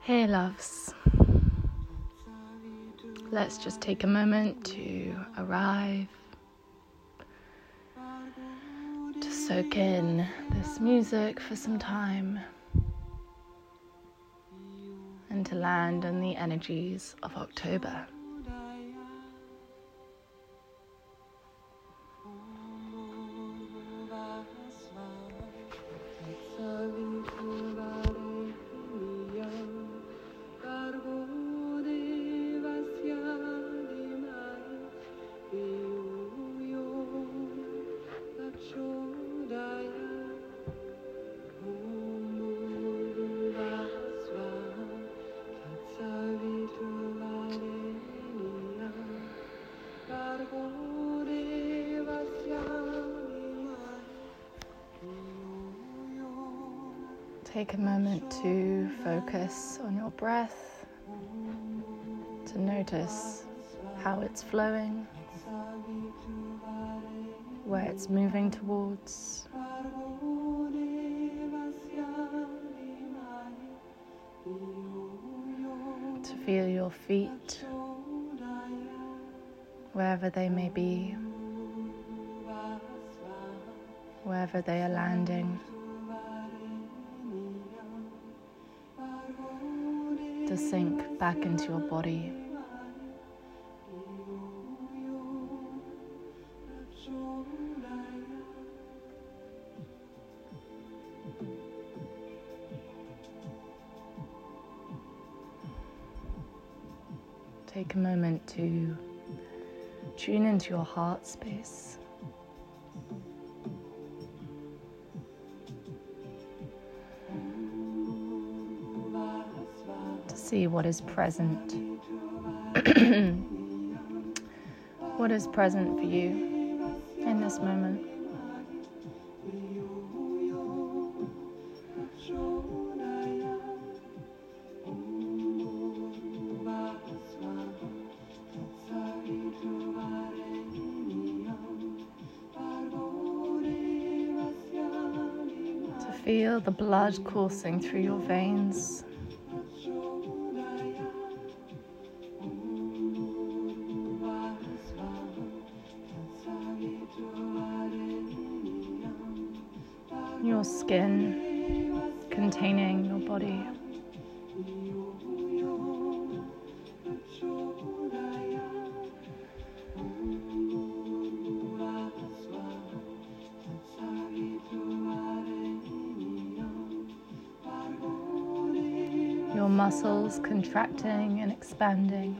Hey, loves. Let's just take a moment to arrive, to soak in this music for some time, and to land on the energies of October. Flowing, where it's moving towards. To feel your feet wherever they may be, wherever they are landing. to sink back into your body. Moment to tune into your heart space. To see what is present. what is present for you in this moment? Blood coursing through your veins. Contracting and expanding.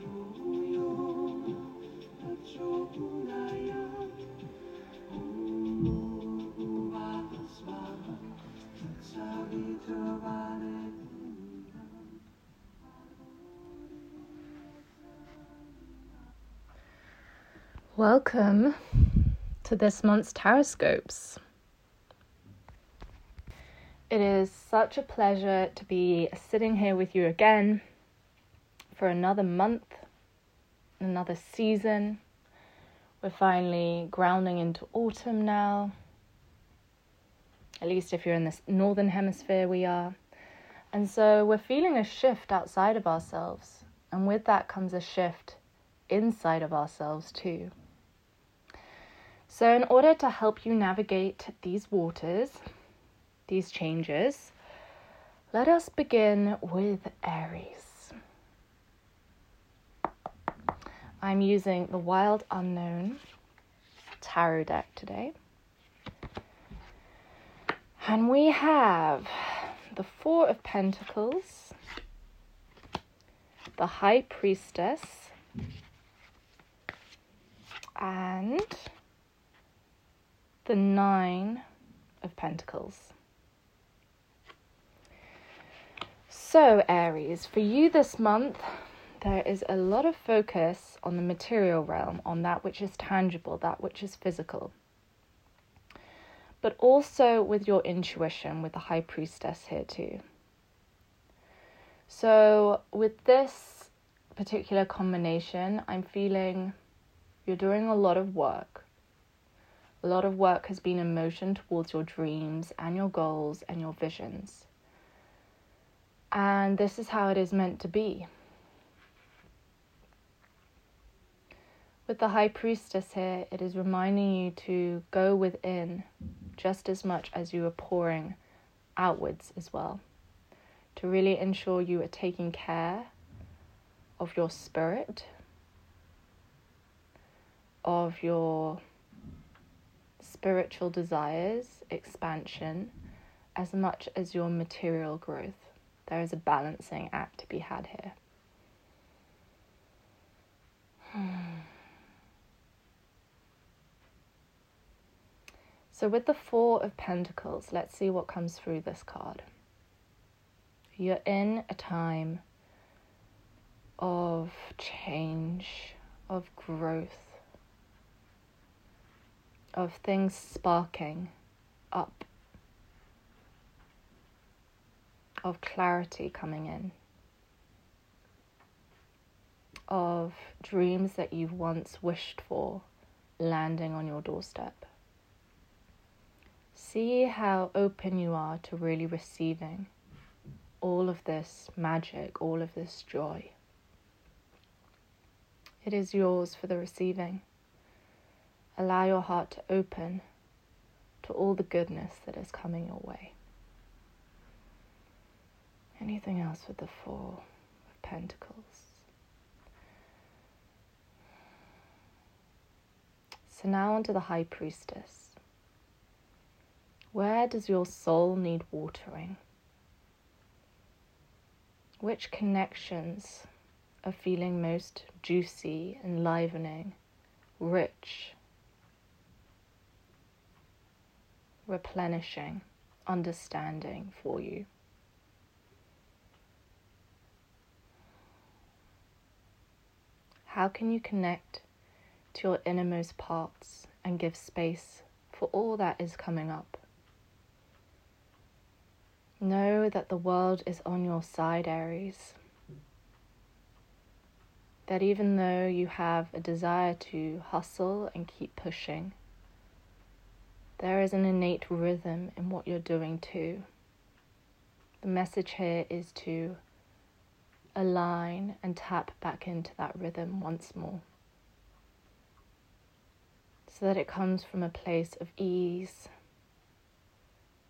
Welcome to this month's Taroscopes. It is such a pleasure to be sitting here with you again for another month, another season. We're finally grounding into autumn now. At least if you're in the northern hemisphere, we are. And so we're feeling a shift outside of ourselves. And with that comes a shift inside of ourselves, too. So, in order to help you navigate these waters, these changes, let us begin with Aries. I'm using the Wild Unknown tarot deck today. And we have the Four of Pentacles, the High Priestess, and the Nine of Pentacles. So, Aries, for you this month, there is a lot of focus on the material realm, on that which is tangible, that which is physical. But also with your intuition, with the High Priestess here too. So, with this particular combination, I'm feeling you're doing a lot of work A lot of work has been in motion towards your dreams and your goals and your visions. And this is how it is meant to be. With the High Priestess here, it is reminding you to go within just as much as you are pouring outwards as well. To really ensure you are taking care of your spirit, of your spiritual desires, expansion, as much as your material growth. There is a balancing act to be had here. Hmm. So, with the Four of Pentacles, let's see what comes through this card. You're in a time of change, of growth, of things sparking up, of clarity coming in, of dreams that you've once wished for landing on your doorstep. See how open you are to really receiving all of this magic, all of this joy. It is yours for the receiving. Allow your heart to open to all the goodness that is coming your way. Anything else with the Four of Pentacles? So now onto the High Priestess. Where does your soul need watering? Which connections are feeling most juicy, enlivening, rich, replenishing, understanding for you? How can you connect to your innermost parts and give space for all that is coming up? Know that the world is on your side, Aries. That even though you have a desire to hustle and keep pushing, there is an innate rhythm in what you're doing too. The message here is to align and tap back into that rhythm once more so that it comes from a place of ease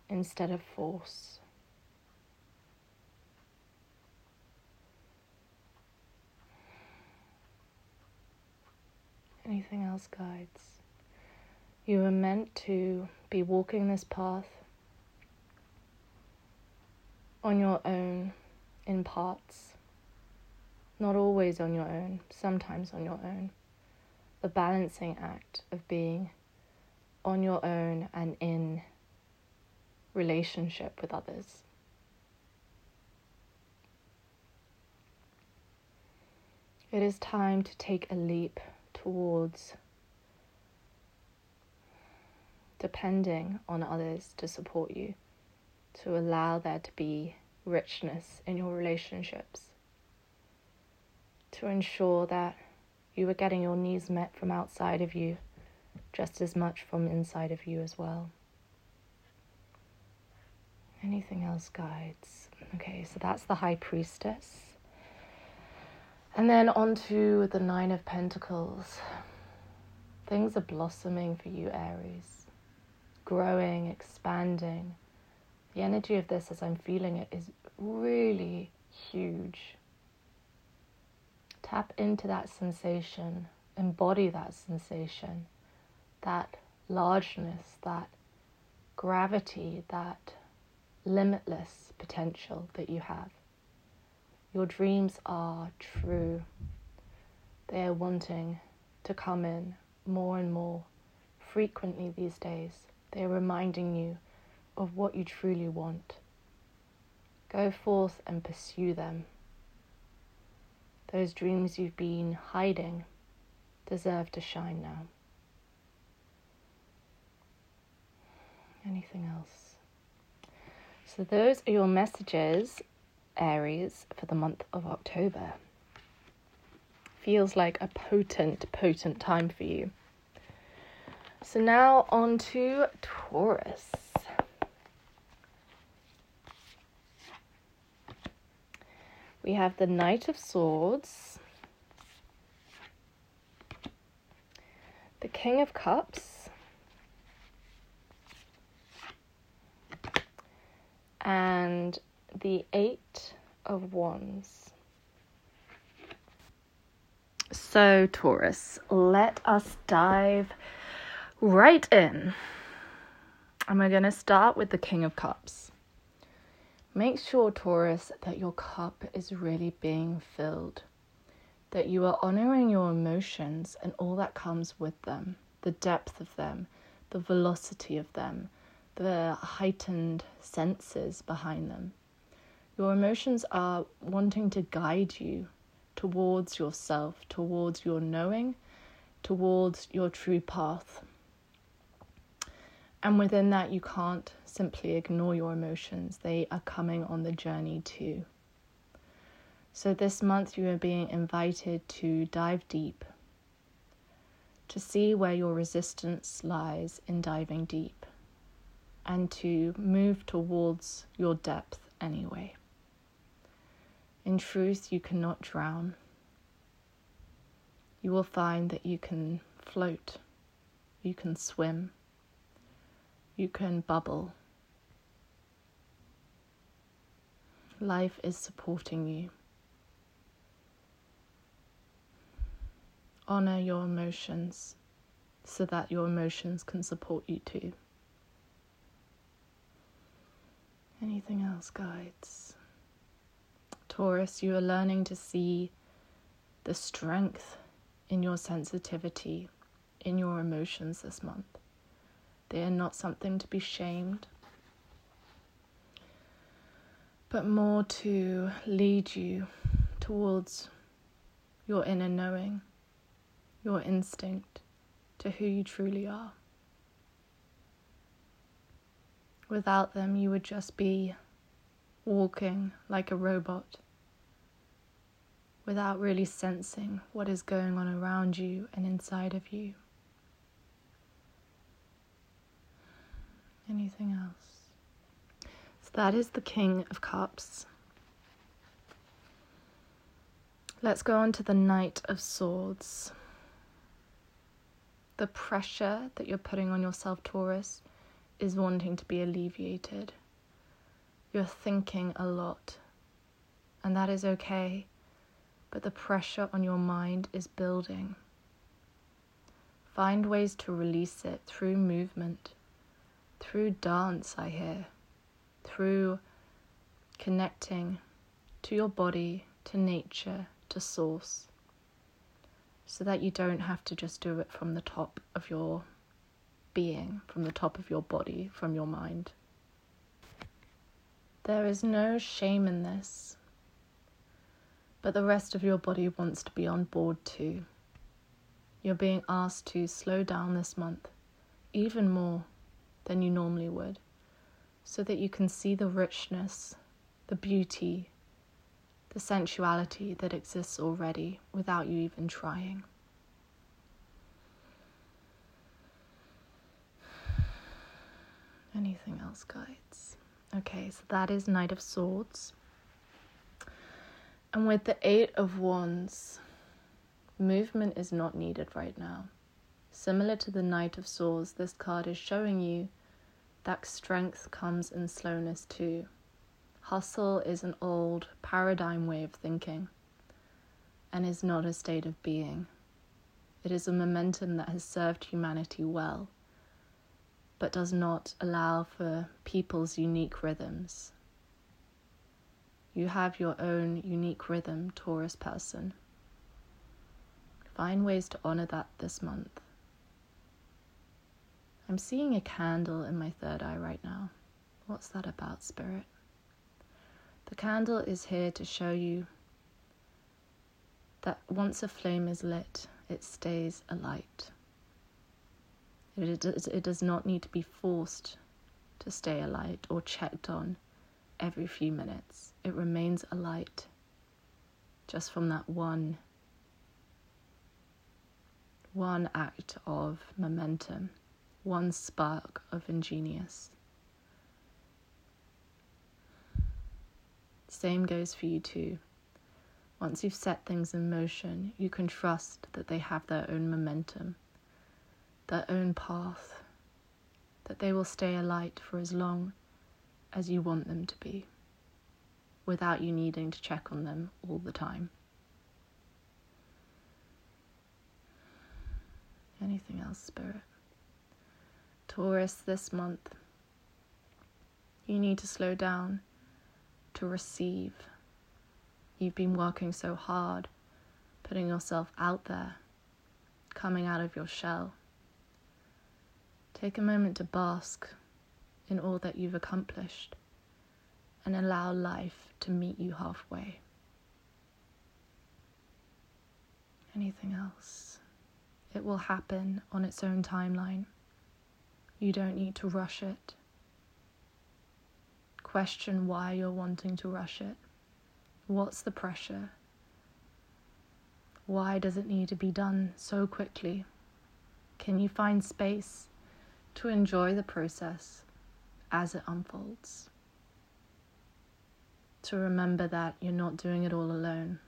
instead of force. Anything else guides. You are meant to be walking this path on your own in parts, not always on your own, sometimes on your own. The balancing act of being on your own and in relationship with others. It is time to take a leap towards depending on others to support you, to allow there to be richness in your relationships, to ensure that you are getting your needs met from outside of you just as much from inside of you as well. Anything else guides? Okay, so that's the High Priestess. And then on to the Nine of Pentacles. Things are blossoming for you, Aries. Growing, expanding. The energy of this, as I'm feeling it, is really huge. Tap into that sensation, embody that sensation, that largeness, that gravity, that limitless potential that you have. Your dreams are true. They are wanting to come in more and more frequently these days. They are reminding you of what you truly want. Go forth and pursue them. Those dreams you've been hiding deserve to shine now. Anything else? So, those are your messages Aries for the month of October. Feels like a potent, potent time for you. So now on to Taurus. We have the Knight of Swords, the King of Cups, and the Eight of Wands. So, Taurus, let us dive right in. And we're going to start with the King of Cups. Make sure, Taurus, that your cup is really being filled, that you are honoring your emotions and all that comes with them the depth of them, the velocity of them, the heightened senses behind them. Your emotions are wanting to guide you towards yourself, towards your knowing, towards your true path. And within that, you can't simply ignore your emotions, they are coming on the journey too. So, this month, you are being invited to dive deep, to see where your resistance lies in diving deep, and to move towards your depth anyway. In truth, you cannot drown. You will find that you can float, you can swim you can bubble. Life is supporting you. Honor your emotions so that your emotions can support you too. Anything else, guides? Taurus, you are learning to see the strength in your sensitivity, in your emotions this month. They are not something to be shamed, but more to lead you towards your inner knowing, your instinct to who you truly are. Without them, you would just be walking like a robot without really sensing what is going on around you and inside of you. anything else. So that is the King of Cups. Let's go on to the Knight of Swords. The pressure that you're putting on yourself, Taurus, is wanting to be alleviated. You're thinking a lot, and that is okay, but the pressure on your mind is building. Find ways to release it through movement through dance, I hear, through connecting to your body, to nature, to source, so that you don't have to just do it from the top of your being, from the top of your body, from your mind. There is no shame in this, but the rest of your body wants to be on board too. You're being asked to slow down this month, even more than you normally would, so that you can see the richness, the beauty, the sensuality that exists already without you even trying. Anything else, guides? Okay, so that is Knight of Swords. And with the Eight of Wands, movement is not needed right now. Similar to the Knight of Swords, this card is showing you that strength comes in slowness too. Hustle is an old paradigm way of thinking and is not a state of being. It is a momentum that has served humanity well, but does not allow for people's unique rhythms. You have your own unique rhythm, Taurus person. Find ways to honor that this month. I'm seeing a candle in my third eye right now. What's that about, Spirit? The candle is here to show you that once a flame is lit, it stays alight. It, it, it does not need to be forced to stay alight or checked on every few minutes. It remains alight just from that one one act of momentum one spark of ingenious. Same goes for you too. Once you've set things in motion, you can trust that they have their own momentum, their own path, that they will stay alight for as long as you want them to be, without you needing to check on them all the time. Anything else, Spirit? Taurus, this month, you need to slow down to receive You've been working so hard, putting yourself out there, coming out of your shell. Take a moment to bask in all that you've accomplished and allow life to meet you halfway. Anything else? It will happen on its own timeline. You don't need to rush it. Question why you're wanting to rush it. What's the pressure? Why does it need to be done so quickly? Can you find space to enjoy the process as it unfolds? To remember that you're not doing it all alone,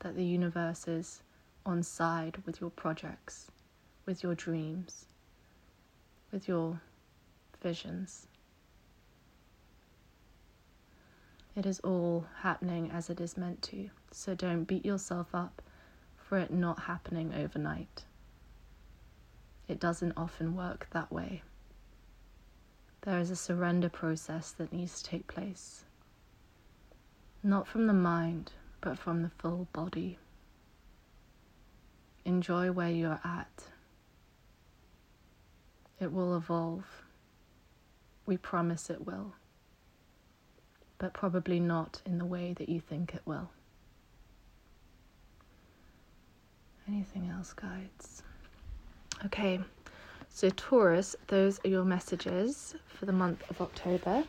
that the universe is on side with your projects, with your dreams, with your visions. It is all happening as it is meant to, so don't beat yourself up for it not happening overnight. It doesn't often work that way. There is a surrender process that needs to take place, not from the mind, but from the full body. Enjoy where you're at. It will evolve. We promise it will but probably not in the way that you think it will. Anything else, guides? Okay, so Taurus, those are your messages for the month of October.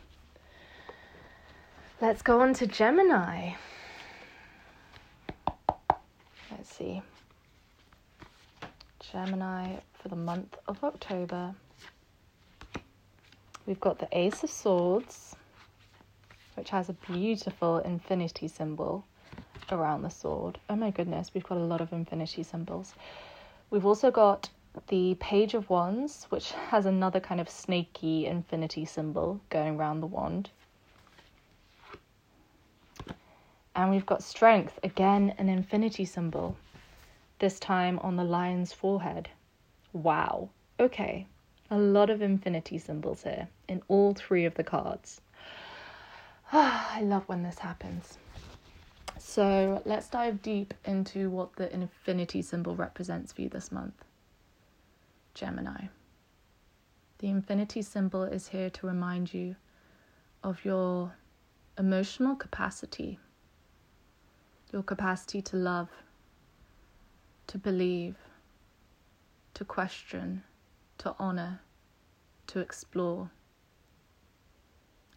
Let's go on to Gemini. Let's see. Gemini for the month of October. We've got the Ace of Swords, which has a beautiful infinity symbol around the sword. Oh my goodness, we've got a lot of infinity symbols. We've also got the Page of Wands, which has another kind of snaky infinity symbol going around the wand. And we've got Strength, again, an infinity symbol, this time on the lion's forehead. Wow. Okay, a lot of infinity symbols here in all three of the cards. I love when this happens. So let's dive deep into what the infinity symbol represents for you this month. Gemini. The infinity symbol is here to remind you of your emotional capacity, your capacity to love, to believe, to question, to honor, to explore,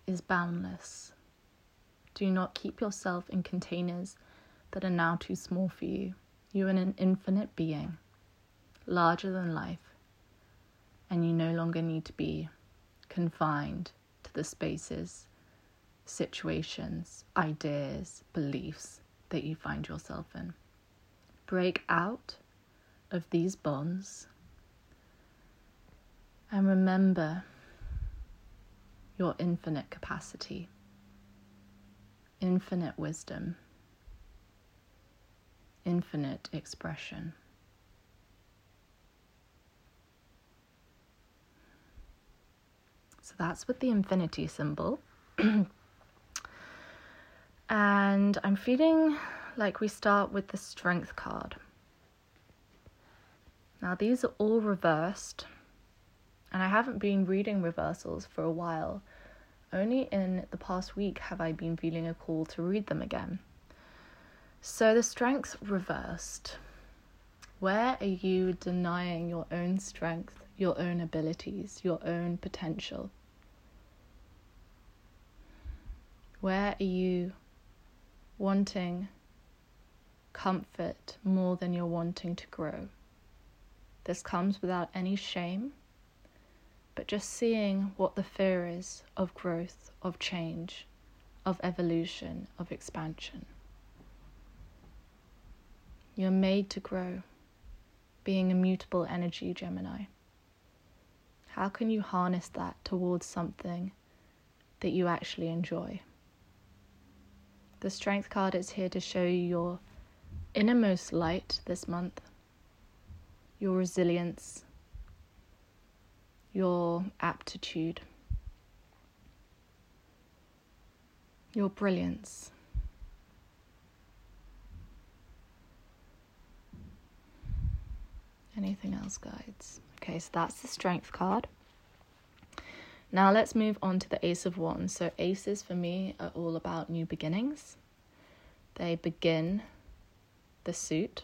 is boundless. Do not keep yourself in containers that are now too small for you. You are an infinite being, larger than life, and you no longer need to be confined to the spaces, situations, ideas, beliefs that you find yourself in. Break out of these bonds and remember your infinite capacity infinite wisdom, infinite expression. So that's with the infinity symbol. and I'm feeling like we start with the strength card. Now, these are all reversed, and I haven't been reading reversals for a while. Only in the past week have I been feeling a call to read them again. So the strength reversed. Where are you denying your own strength, your own abilities, your own potential? Where are you wanting comfort more than you're wanting to grow? This comes without any shame, but just seeing what the fear is of growth, of change, of evolution, of expansion. You're made to grow, being a mutable energy, Gemini. How can you harness that towards something that you actually enjoy? The Strength card is here to show you your innermost light this month, your resilience, your aptitude, your brilliance. Anything else, guides? Okay, so that's the strength card. Now let's move on to the Ace of Wands. So, aces for me are all about new beginnings. They begin the suit.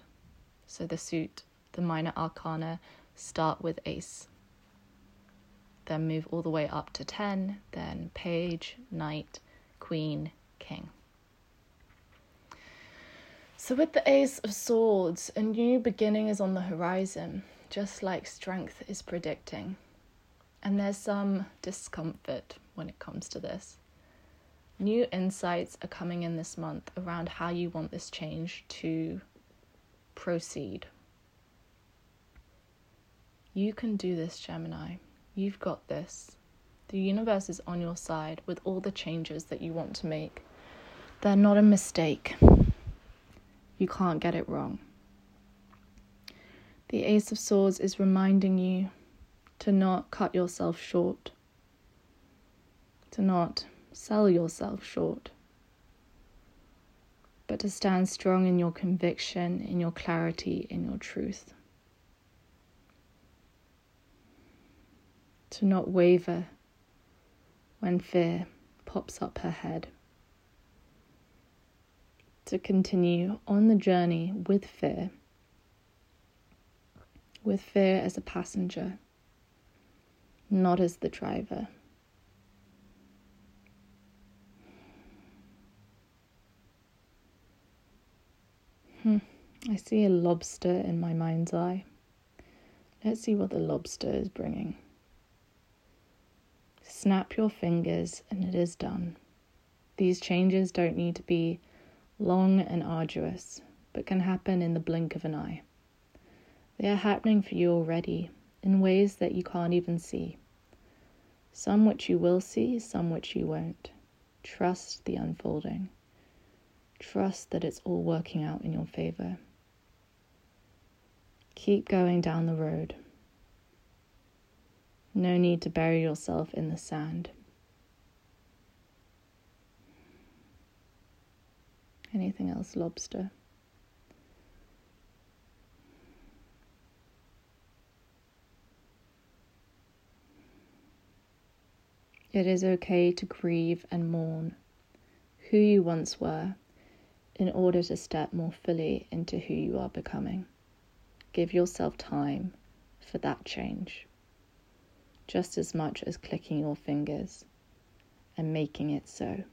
So, the suit, the minor arcana, start with ace. Then move all the way up to 10, then page, knight, queen, king. So, with the Ace of Swords, a new beginning is on the horizon, just like strength is predicting. And there's some discomfort when it comes to this. New insights are coming in this month around how you want this change to proceed. You can do this, Gemini. You've got this. The universe is on your side with all the changes that you want to make. They're not a mistake. You can't get it wrong. The Ace of Swords is reminding you to not cut yourself short, to not sell yourself short, but to stand strong in your conviction, in your clarity, in your truth. To not waver when fear pops up her head. To continue on the journey with fear, with fear as a passenger not as the driver. Hmm. I see a lobster in my mind's eye. Let's see what the lobster is bringing. Snap your fingers and it is done. These changes don't need to be long and arduous, but can happen in the blink of an eye. They are happening for you already in ways that you can't even see. Some which you will see, some which you won't. Trust the unfolding. Trust that it's all working out in your favor. Keep going down the road. No need to bury yourself in the sand. Anything else, lobster? It is okay to grieve and mourn who you once were in order to step more fully into who you are becoming. Give yourself time for that change, just as much as clicking your fingers and making it so.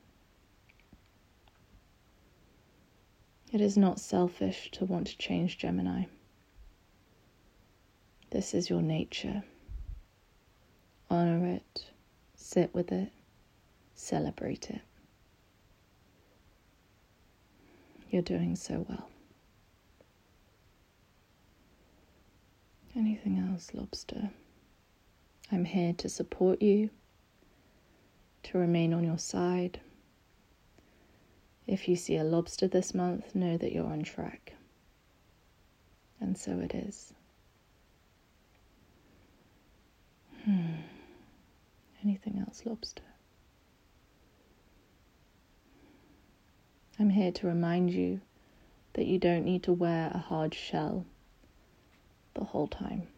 It is not selfish to want to change Gemini. This is your nature. Honor it Sit with it, celebrate it. You're doing so well. Anything else, lobster? I'm here to support you, to remain on your side. If you see a lobster this month, know that you're on track. And so it is. Hmm. Anything else, lobster? I'm here to remind you that you don't need to wear a hard shell the whole time.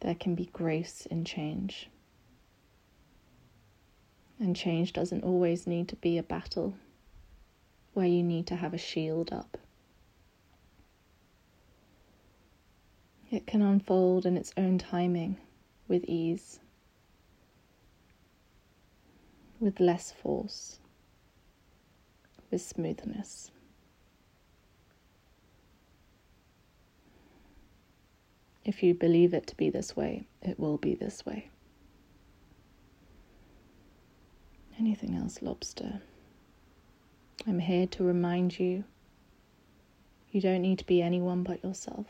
There can be grace in change. And change doesn't always need to be a battle where you need to have a shield up. It can unfold in its own timing with ease with less force, with smoothness. If you believe it to be this way, it will be this way. Anything else, lobster? I'm here to remind you you don't need to be anyone but yourself.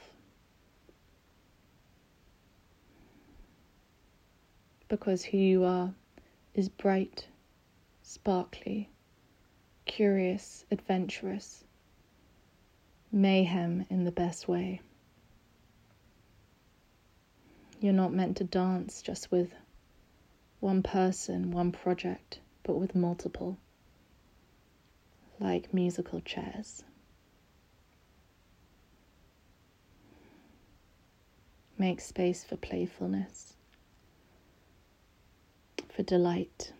Because who you are is bright, sparkly, curious, adventurous, mayhem in the best way. You're not meant to dance just with one person, one project, but with multiple, like musical chairs. Make space for playfulness, for delight,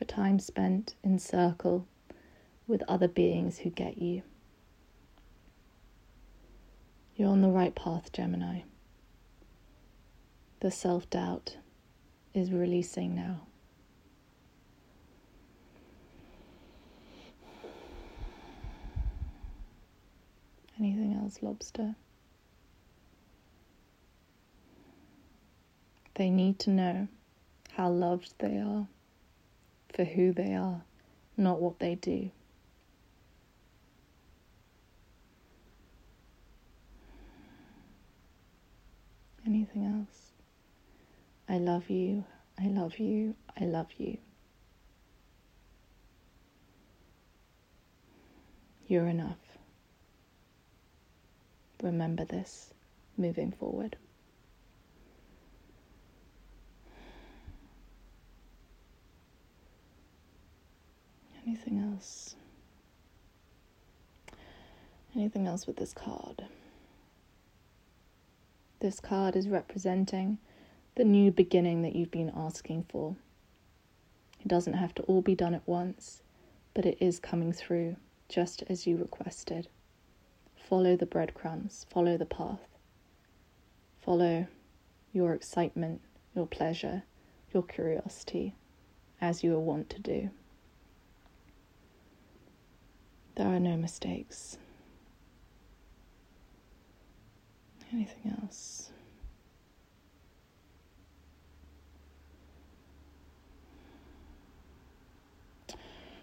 for time spent in circle with other beings who get you. You're on the right path, Gemini. The self doubt is releasing now. Anything else, lobster? They need to know how loved they are for who they are, not what they do. anything else. I love you, I love you, I love you. You're enough. Remember this moving forward. Anything else? Anything else with this card? This card is representing the new beginning that you've been asking for. It doesn't have to all be done at once, but it is coming through just as you requested. Follow the breadcrumbs, follow the path. Follow your excitement, your pleasure, your curiosity, as you are wont to do. There are no mistakes. Anything else?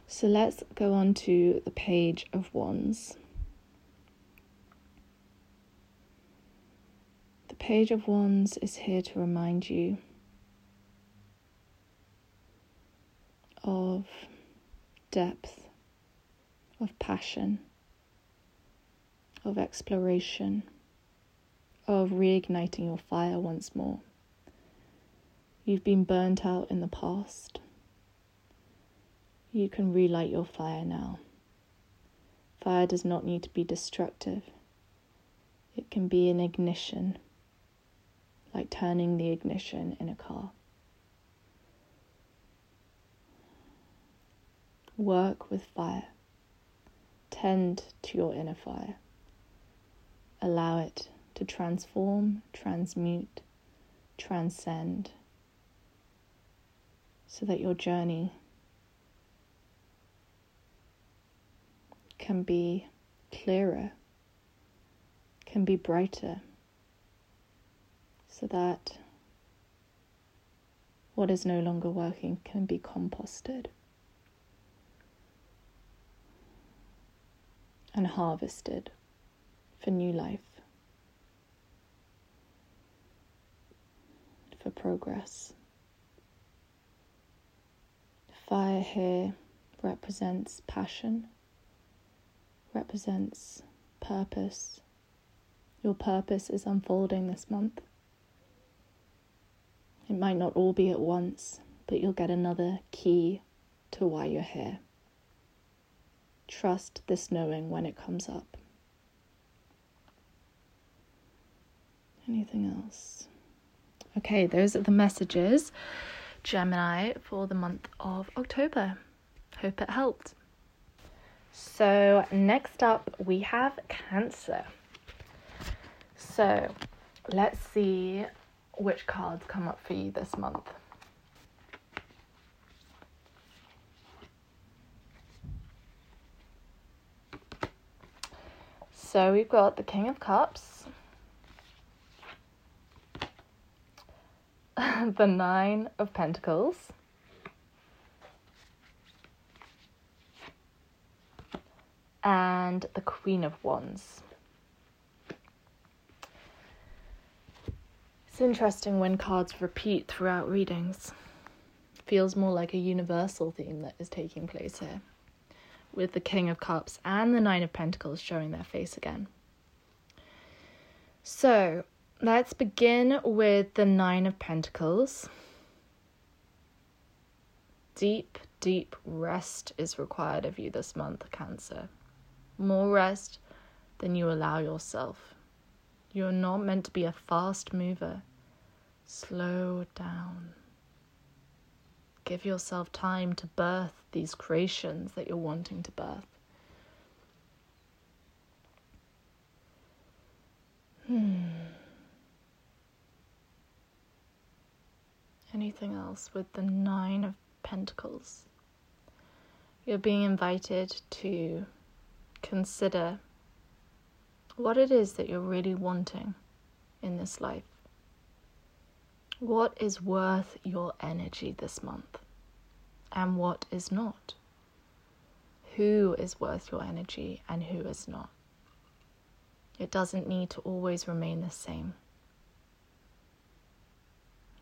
So let's go on to the page of wands. The page of wands is here to remind you of depth, of passion, of exploration of reigniting your fire once more. You've been burnt out in the past. You can relight your fire now. Fire does not need to be destructive, it can be an ignition, like turning the ignition in a car. Work with fire. Tend to your inner fire. Allow it to transform, transmute, transcend, so that your journey can be clearer, can be brighter, so that what is no longer working can be composted and harvested for new life. for progress. Fire here represents passion, represents purpose. Your purpose is unfolding this month. It might not all be at once, but you'll get another key to why you're here. Trust this knowing when it comes up. Anything else? Okay, those are the messages, Gemini, for the month of October. Hope it helped. So, next up, we have Cancer. So, let's see which cards come up for you this month. So we've got the King of Cups, the Nine of Pentacles, and the Queen of Wands. It's interesting when cards repeat throughout readings. Feels more like a universal theme that is taking place here, with the King of Cups and the Nine of Pentacles showing their face again. So, let's begin with the Nine of Pentacles. Deep, deep rest is required of you this month, Cancer. More rest than you allow yourself. You're not meant to be a fast mover. Slow down. Give yourself time to birth these creations that you're wanting to birth. Hmm. Anything else with the Nine of Pentacles? You're being invited to consider what it is that you're really wanting in this life. What is worth your energy this month? And what is not? Who is worth your energy and who is not? It doesn't need to always remain the same.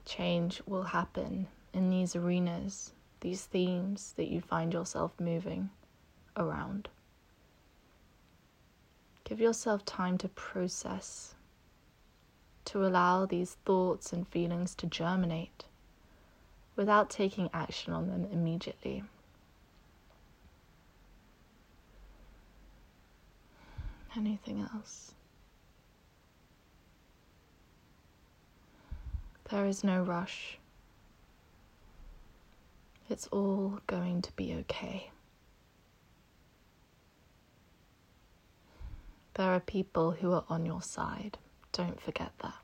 Change will happen in these arenas, these themes that you find yourself moving around. Give yourself time to process to allow these thoughts and feelings to germinate without taking action on them immediately. Anything else? There is no rush. It's all going to be okay. There are people who are on your side. Don't forget that.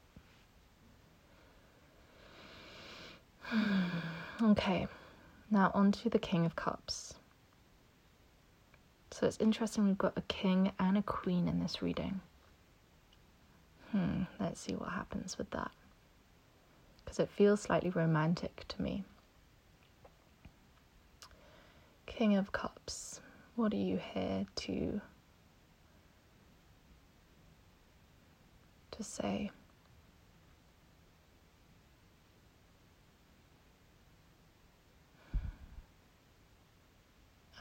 okay, now on to the King of Cups. So it's interesting we've got a king and a queen in this reading. Hmm, let's see what happens with that. Because it feels slightly romantic to me. King of Cups, what are you here to to say.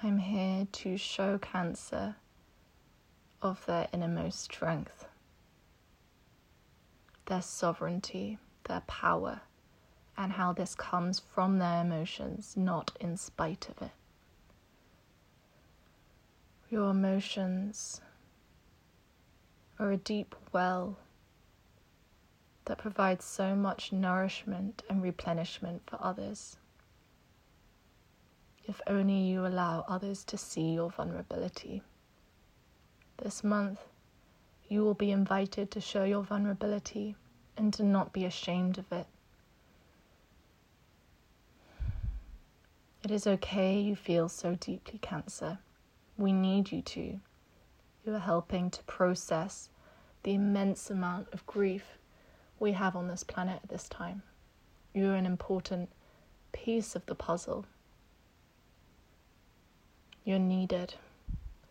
I'm here to show Cancer of their innermost strength, their sovereignty, their power, and how this comes from their emotions, not in spite of it. Your emotions are a deep well that provides so much nourishment and replenishment for others. If only you allow others to see your vulnerability. This month, you will be invited to show your vulnerability and to not be ashamed of it. It is okay you feel so deeply, Cancer. We need you to. You are helping to process the immense amount of grief we have on this planet at this time. You're an important piece of the puzzle. You're needed,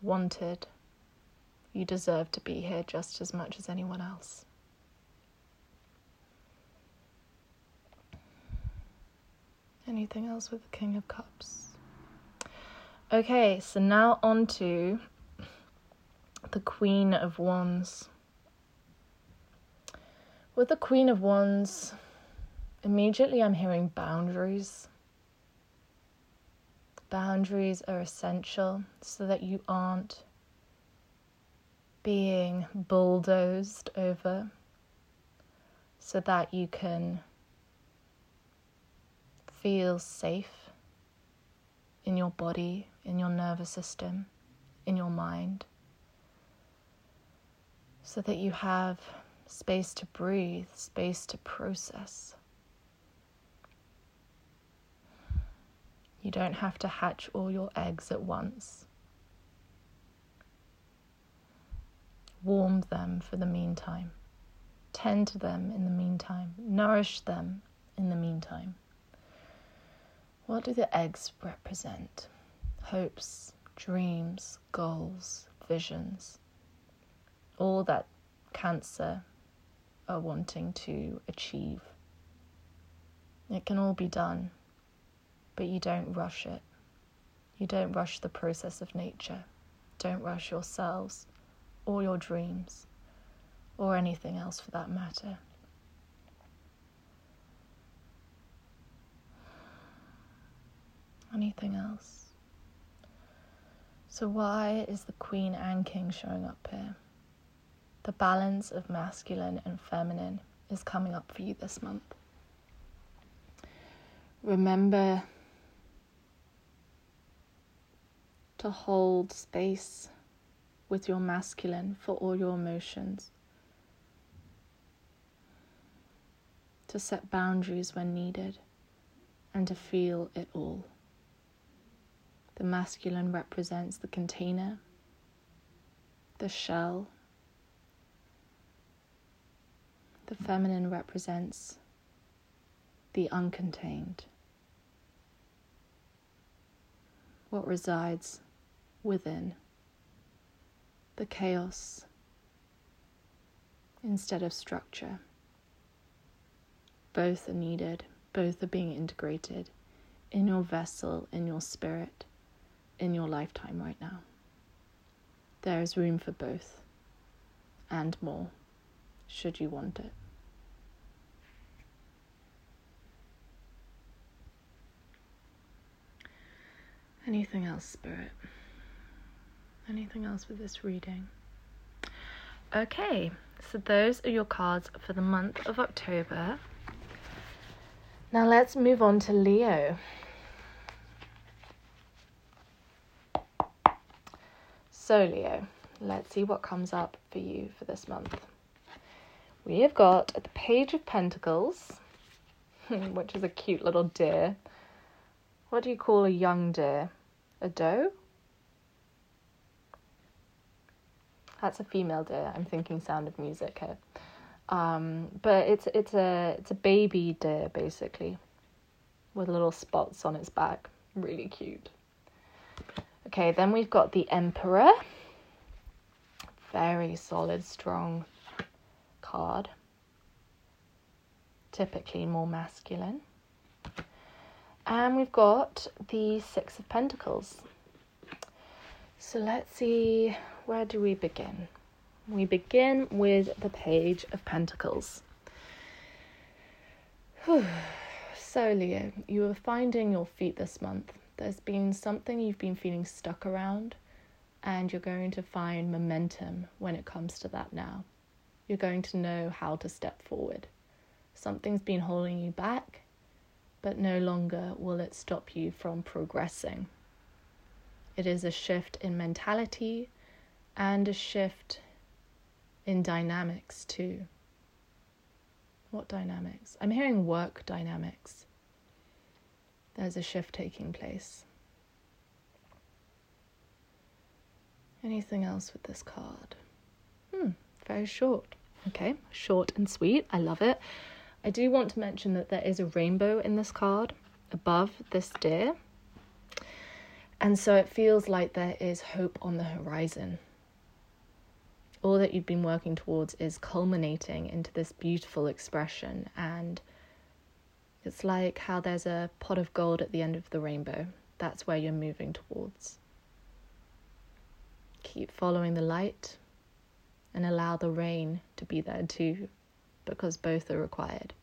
wanted. You deserve to be here just as much as anyone else. Anything else with the King of Cups? Okay, so now on to the Queen of Wands. With the Queen of Wands, immediately I'm hearing boundaries. Boundaries are essential so that you aren't being bulldozed over, so that you can feel safe in your body, in your nervous system, in your mind, so that you have space to breathe, space to process. You don't have to hatch all your eggs at once. Warm them for the meantime. Tend to them in the meantime. Nourish them in the meantime. What do the eggs represent? Hopes, dreams, goals, visions. All that Cancer are wanting to achieve. It can all be done, but you don't rush it. You don't rush the process of nature. Don't rush yourselves or your dreams or anything else for that matter. Anything else? So, why is the Queen and King showing up here? The balance of masculine and feminine is coming up for you this month. Remember to hold space with your masculine for all your emotions, to set boundaries when needed, and to feel it all. The masculine represents the container, the shell. The feminine represents the uncontained, what resides within the chaos instead of structure. Both are needed, both are being integrated in your vessel, in your spirit, in your lifetime right now. There is room for both and more, should you want it. Anything else, Spirit? Anything else with this reading? Okay, so those are your cards for the month of October. Now let's move on to Leo. So, Leo, let's see what comes up for you for this month. We have got the Page of Pentacles, which is a cute little deer. What do you call a young deer? A doe? That's a female deer. I'm thinking Sound of Music here. Um, but it's it's a it's a baby deer basically, with little spots on its back. Really cute. Okay, then we've got the Emperor. Very solid, strong card. Typically more masculine. And we've got the Six of Pentacles. So let's see, where do we begin? We begin with the Page of Pentacles. so, Leo, you are finding your feet this month there's been something you've been feeling stuck around, and you're going to find momentum when it comes to that now. You're going to know how to step forward. Something's been holding you back, but no longer will it stop you from progressing. It is a shift in mentality and a shift in dynamics too. What dynamics? I'm hearing work dynamics there's a shift taking place. Anything else with this card? Hmm, very short. Okay, short and sweet. I love it. I do want to mention that there is a rainbow in this card above this deer. And so it feels like there is hope on the horizon. All that you've been working towards is culminating into this beautiful expression and it's like how there's a pot of gold at the end of the rainbow. That's where you're moving towards. Keep following the light and allow the rain to be there too, because both are required.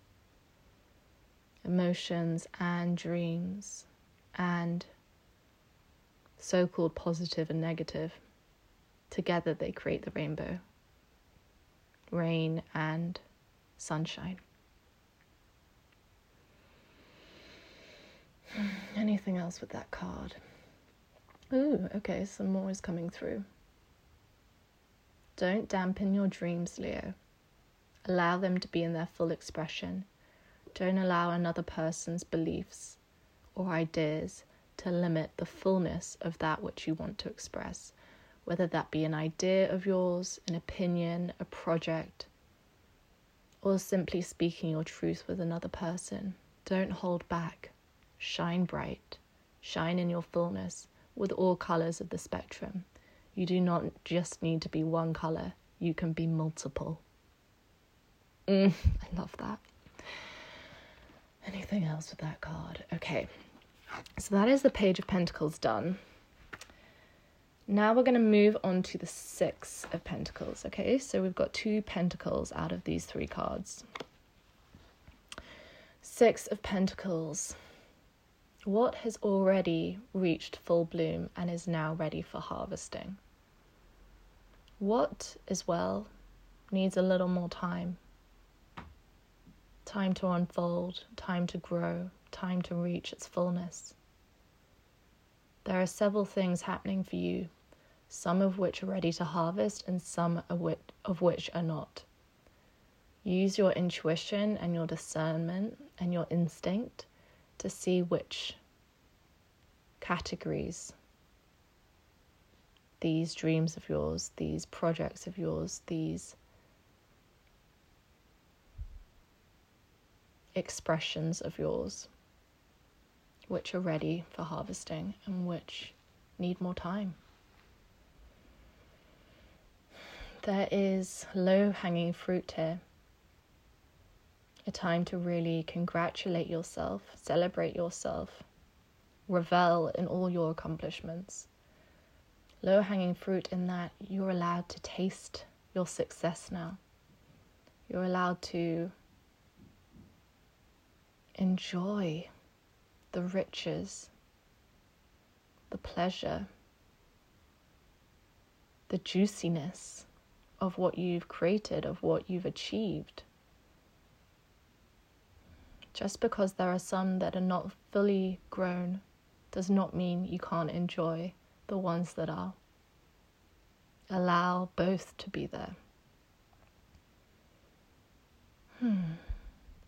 Emotions and dreams and so called positive and negative, together they create the rainbow. Rain and sunshine. Anything else with that card? Ooh, okay, some more is coming through. Don't dampen your dreams, Leo. Allow them to be in their full expression. Don't allow another person's beliefs or ideas to limit the fullness of that which you want to express. whether that be an idea of yours, an opinion, a project, or simply speaking your truth with another person. Don't hold back. Shine bright. Shine in your fullness with all colors of the spectrum. You do not just need to be one color, you can be multiple. Mm, I love that. Anything else with that card? Okay, so that is the Page of Pentacles done. Now we're going to move on to the Six of Pentacles. Okay, so we've got two Pentacles out of these three cards. Six of Pentacles. What has already reached full bloom and is now ready for harvesting? What, as well, needs a little more time? Time to unfold, time to grow, time to reach its fullness. There are several things happening for you some of which are ready to harvest and some of which are not. Use your intuition and your discernment and your instinct to see which categories these dreams of yours, these projects of yours, these expressions of yours, which are ready for harvesting and which need more time. there is low hanging fruit here. A time to really congratulate yourself, celebrate yourself, revel in all your accomplishments. Low hanging fruit in that you're allowed to taste your success now. You're allowed to enjoy the riches, the pleasure, the juiciness of what you've created, of what you've achieved. Just because there are some that are not fully grown does not mean you can't enjoy the ones that are. Allow both to be there. Hmm.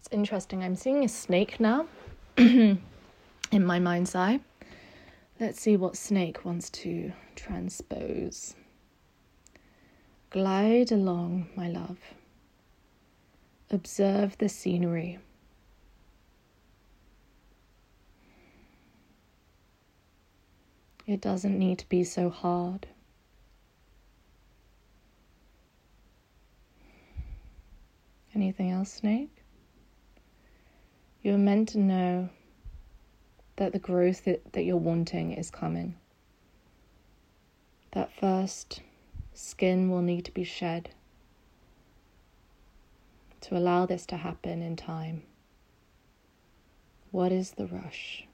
It's interesting. I'm seeing a snake now in my mind's eye. Let's see what snake wants to transpose. Glide along, my love. Observe the scenery. It doesn't need to be so hard. Anything else, Snake? You're meant to know that the growth that, that you're wanting is coming. That first skin will need to be shed to allow this to happen in time. What is the rush?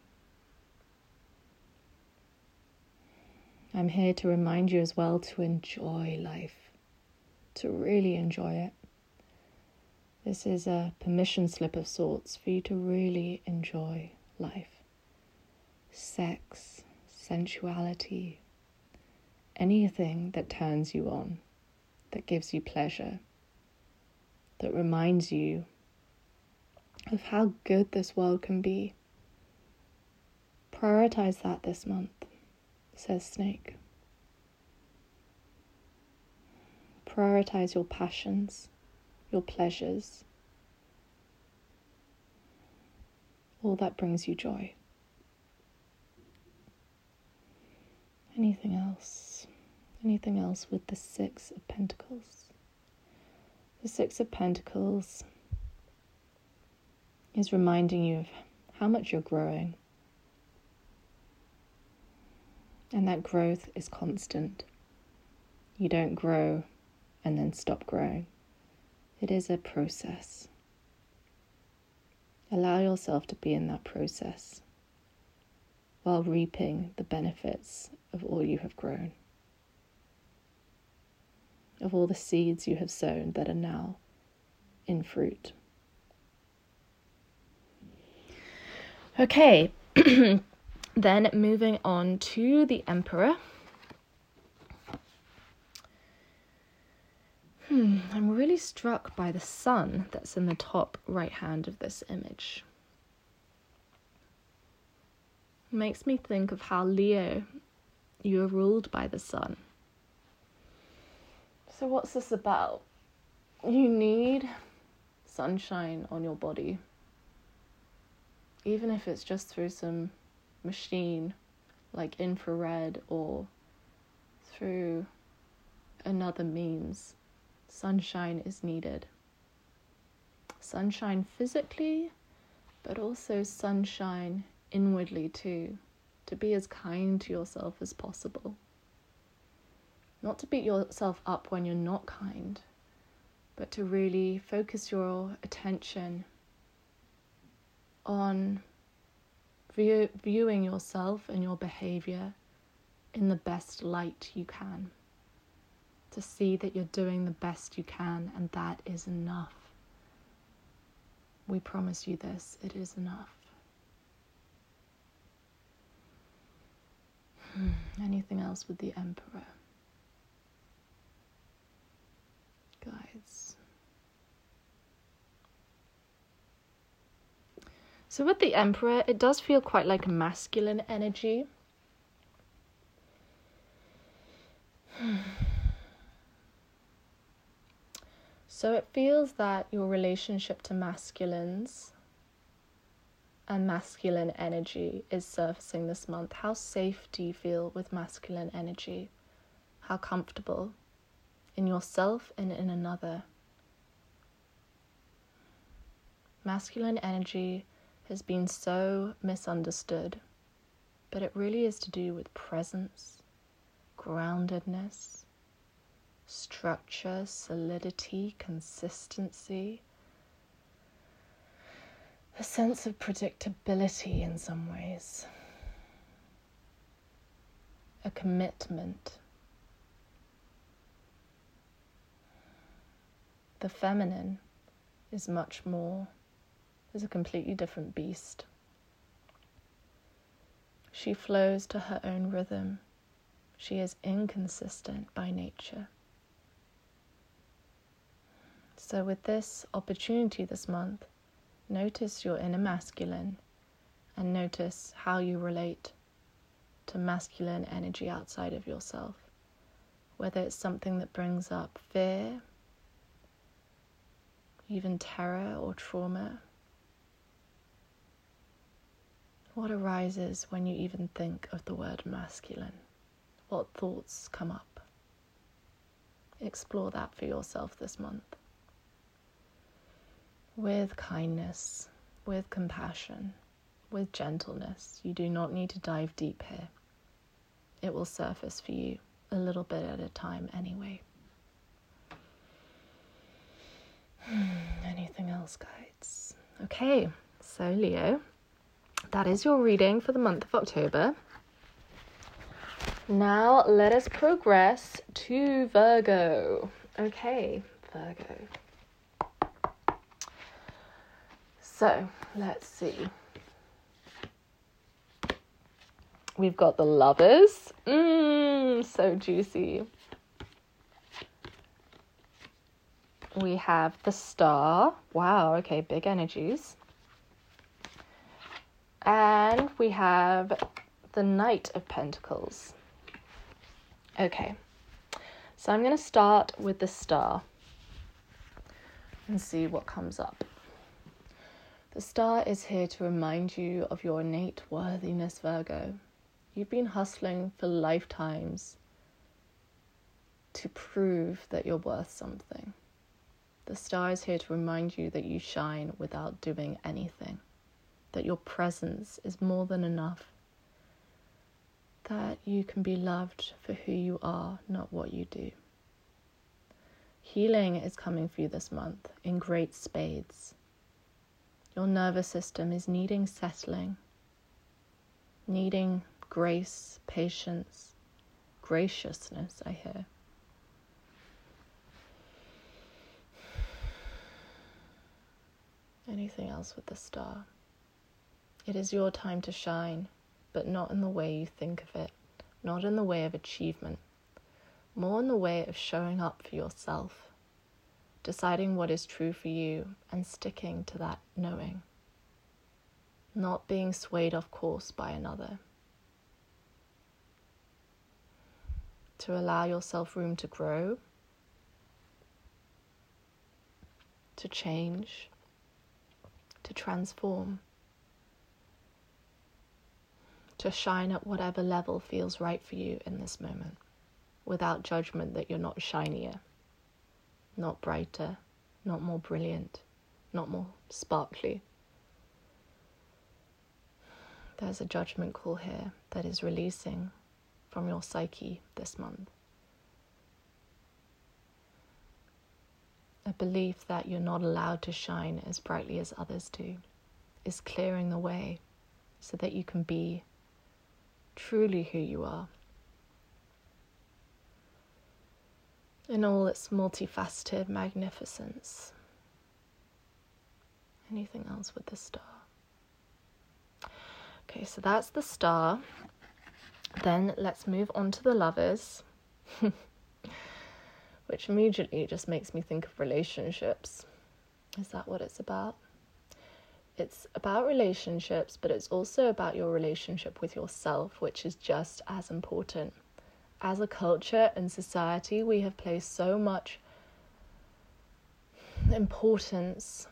I'm here to remind you as well to enjoy life, to really enjoy it. This is a permission slip of sorts for you to really enjoy life. Sex, sensuality, anything that turns you on, that gives you pleasure, that reminds you of how good this world can be. Prioritize that this month, says Snake. Prioritize your passions, your pleasures, all that brings you joy. Anything else? anything else with the Six of Pentacles. The Six of Pentacles is reminding you of how much you're growing. And that growth is constant. You don't grow and then stop growing, it is a process. Allow yourself to be in that process while reaping the benefits of all you have grown of all the seeds you have sown that are now in fruit. Okay, then moving on to the Emperor. Hmm, I'm really struck by the sun that's in the top right hand of this image. It makes me think of how Leo, you are ruled by the sun So, what's this about? You need sunshine on your body, even if it's just through some machine like infrared or through another means. Sunshine is needed. Sunshine physically, but also sunshine inwardly too, to be as kind to yourself as possible. Not to beat yourself up when you're not kind, but to really focus your attention on view, viewing yourself and your behavior in the best light you can. To see that you're doing the best you can, and that is enough. We promise you this, it is enough. Hmm, anything else with the Emperor? Guides. So, with the Emperor, it does feel quite like a masculine energy. So, it feels that your relationship to masculines and masculine energy is surfacing this month. How safe do you feel with masculine energy? How comfortable in yourself and in another? Masculine energy has been so misunderstood, but it really is to do with presence, groundedness, structure, solidity, consistency a sense of predictability in some ways, a commitment. The feminine is much more, is a completely different beast. She flows to her own rhythm. She is inconsistent by nature. So, with this opportunity this month, Notice your inner masculine and notice how you relate to masculine energy outside of yourself. Whether it's something that brings up fear, even terror or trauma. What arises when you even think of the word masculine? What thoughts come up? Explore that for yourself this month with kindness, with compassion, with gentleness. You do not need to dive deep here. It will surface for you a little bit at a time anyway. Anything else, guides? Okay, so Leo, that is your reading for the month of October. Now let us progress to Virgo. Okay, Virgo. So let's see. We've got the lovers. Mmm, so juicy. We have the star. Wow, okay, big energies. And we have the Knight of Pentacles. Okay, so I'm going to start with the star and see what comes up. The star is here to remind you of your innate worthiness, Virgo. You've been hustling for lifetimes to prove that you're worth something. The star is here to remind you that you shine without doing anything, that your presence is more than enough, that you can be loved for who you are, not what you do. Healing is coming for you this month in great spades. Your nervous system is needing settling, needing grace, patience, graciousness, I hear. Anything else with the star? It is your time to shine, but not in the way you think of it, not in the way of achievement, more in the way of showing up for yourself deciding what is true for you and sticking to that knowing, not being swayed off course by another. To allow yourself room to grow to change, to transform, to shine at whatever level feels right for you in this moment without judgment that you're not shinier, not brighter, not more brilliant, not more sparkly. There's a judgment call here that is releasing from your psyche this month. A belief that you're not allowed to shine as brightly as others do is clearing the way so that you can be truly who you are. In all its multifaceted magnificence. Anything else with the star? Okay, so that's the star. Then let's move on to the lovers, which immediately just makes me think of relationships. Is that what it's about? It's about relationships, but it's also about your relationship with yourself, which is just as important. As a culture and society, we have placed so much importance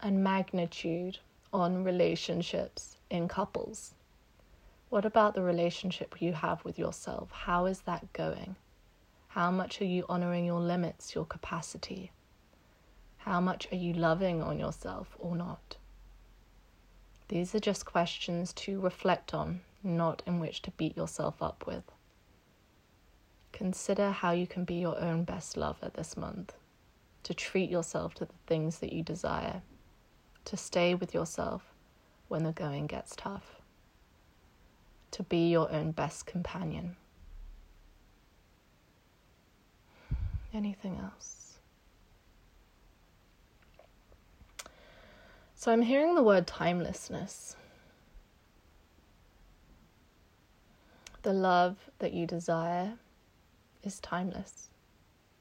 and magnitude on relationships in couples. What about the relationship you have with yourself? How is that going? How much are you honoring your limits, your capacity? How much are you loving on yourself or not? These are just questions to reflect on, not in which to beat yourself up with. Consider how you can be your own best lover this month, to treat yourself to the things that you desire, to stay with yourself when the going gets tough to be your own best companion. Anything else? So I'm hearing the word timelessness. The love that you desire is timeless,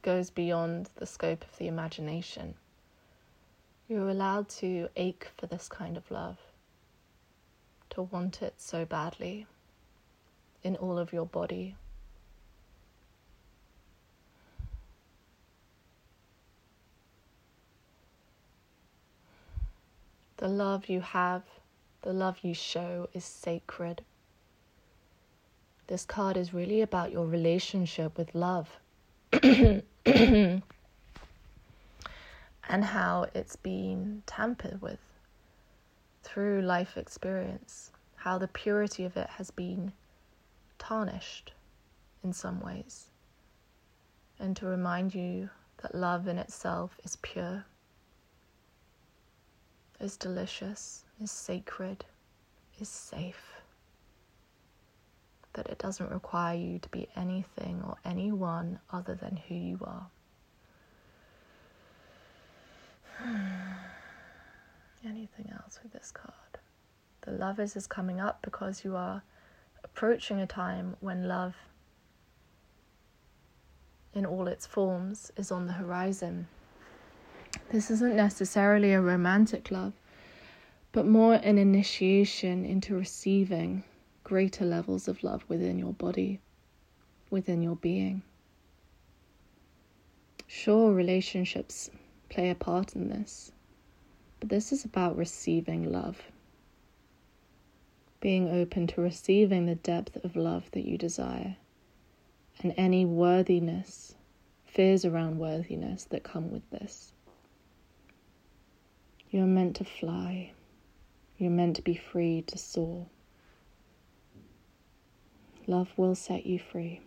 goes beyond the scope of the imagination. You're allowed to ache for this kind of love, to want it so badly in all of your body. The love you have, the love you show is sacred. This card is really about your relationship with love. And how it's been tampered with through life experience, how the purity of it has been tarnished in some ways, and to remind you that love in itself is pure, is delicious, is sacred, is safe. That it doesn't require you to be anything or anyone other than who you are. Anything else with this card? The lovers is coming up because you are approaching a time when love in all its forms is on the horizon. This isn't necessarily a romantic love, but more an initiation into receiving greater levels of love within your body, within your being. Sure, relationships play a part in this, but this is about receiving love being open to receiving the depth of love that you desire and any worthiness, fears around worthiness that come with this. You are meant to fly. You're meant to be free to soar. Love will set you free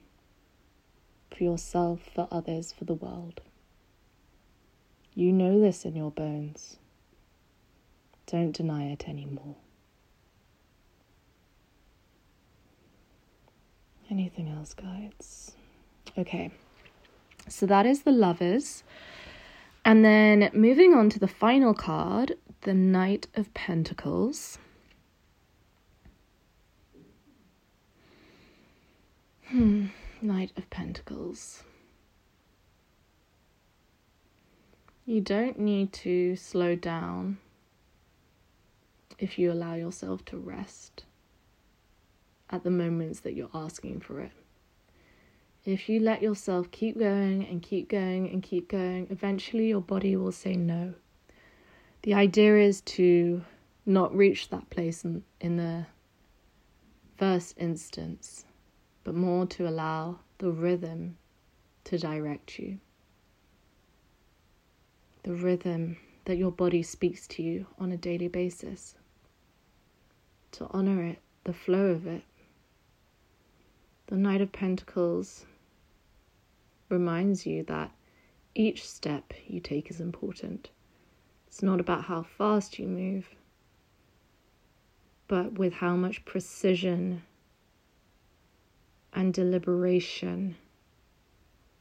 for yourself, for others, for the world. You know this in your bones. Don't deny it anymore. Anything else, guides? Okay, so that is the lovers. And then moving on to the final card, the Knight of Pentacles. Hmm, Knight of Pentacles. You don't need to slow down if you allow yourself to rest at the moments that you're asking for it. If you let yourself keep going and keep going and keep going, eventually your body will say no. The idea is to not reach that place in, in the first instance, but more to allow the rhythm to direct you. The rhythm that your body speaks to you on a daily basis. To honor it, the flow of it. The Knight of Pentacles reminds you that each step you take is important. It's not about how fast you move, but with how much precision and deliberation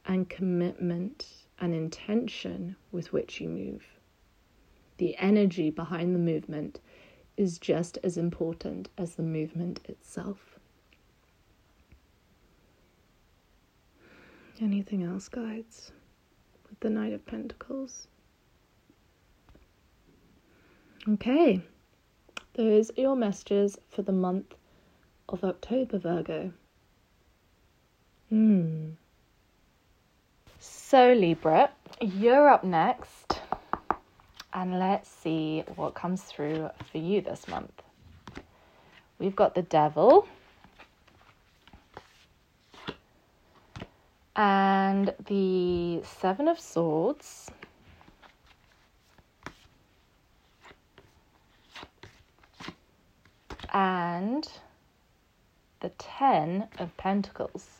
and commitment and intention with which you move. The energy behind the movement is just as important as the movement itself. Anything else, guides, with the Knight of Pentacles? Okay, those are your messages for the month of October, Virgo. Hmm. So, Libra, you're up next, and let's see what comes through for you this month. We've got the Devil. And the Seven of Swords. And the Ten of Pentacles.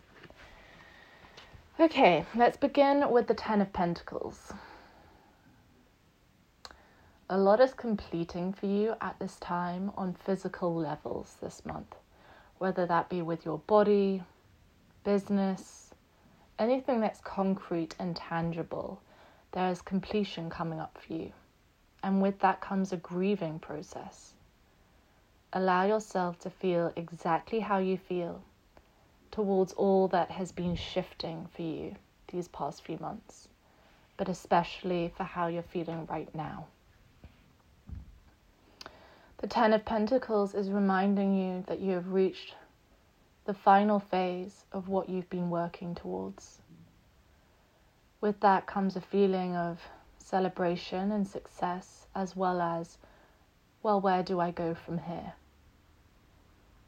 Okay, let's begin with the Ten of Pentacles. A lot is completing for you at this time on physical levels this month, whether that be with your body, business, anything that's concrete and tangible. There is completion coming up for you, and with that comes a grieving process. Allow yourself to feel exactly how you feel towards all that has been shifting for you these past few months, but especially for how you're feeling right now. The Ten of Pentacles is reminding you that you have reached the final phase of what you've been working towards. With that comes a feeling of celebration and success, as well as, well, where do I go from here?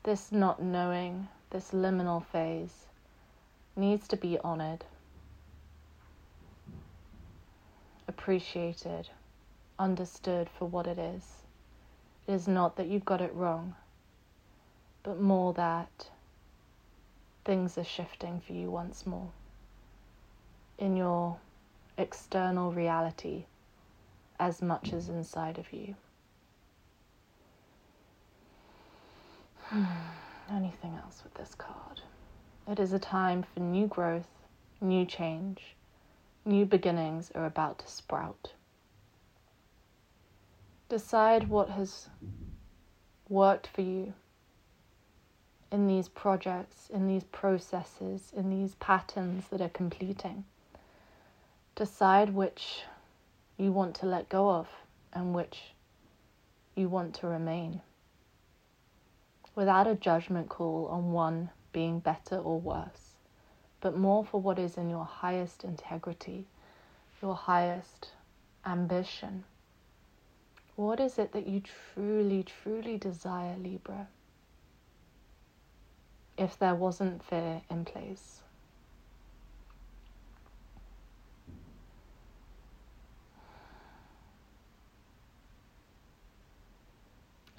This not knowing this liminal phase needs to be honored, appreciated, understood for what it is. It is not that you've got it wrong, but more that things are shifting for you once more in your external reality as much as inside of you. anything else with this card. It is a time for new growth, new change, new beginnings are about to sprout. Decide what has worked for you in these projects, in these processes, in these patterns that are completing. Decide which you want to let go of and which you want to remain without a judgment call on one being better or worse, but more for what is in your highest integrity, your highest ambition. What is it that you truly, truly desire, Libra? If there wasn't fear in place.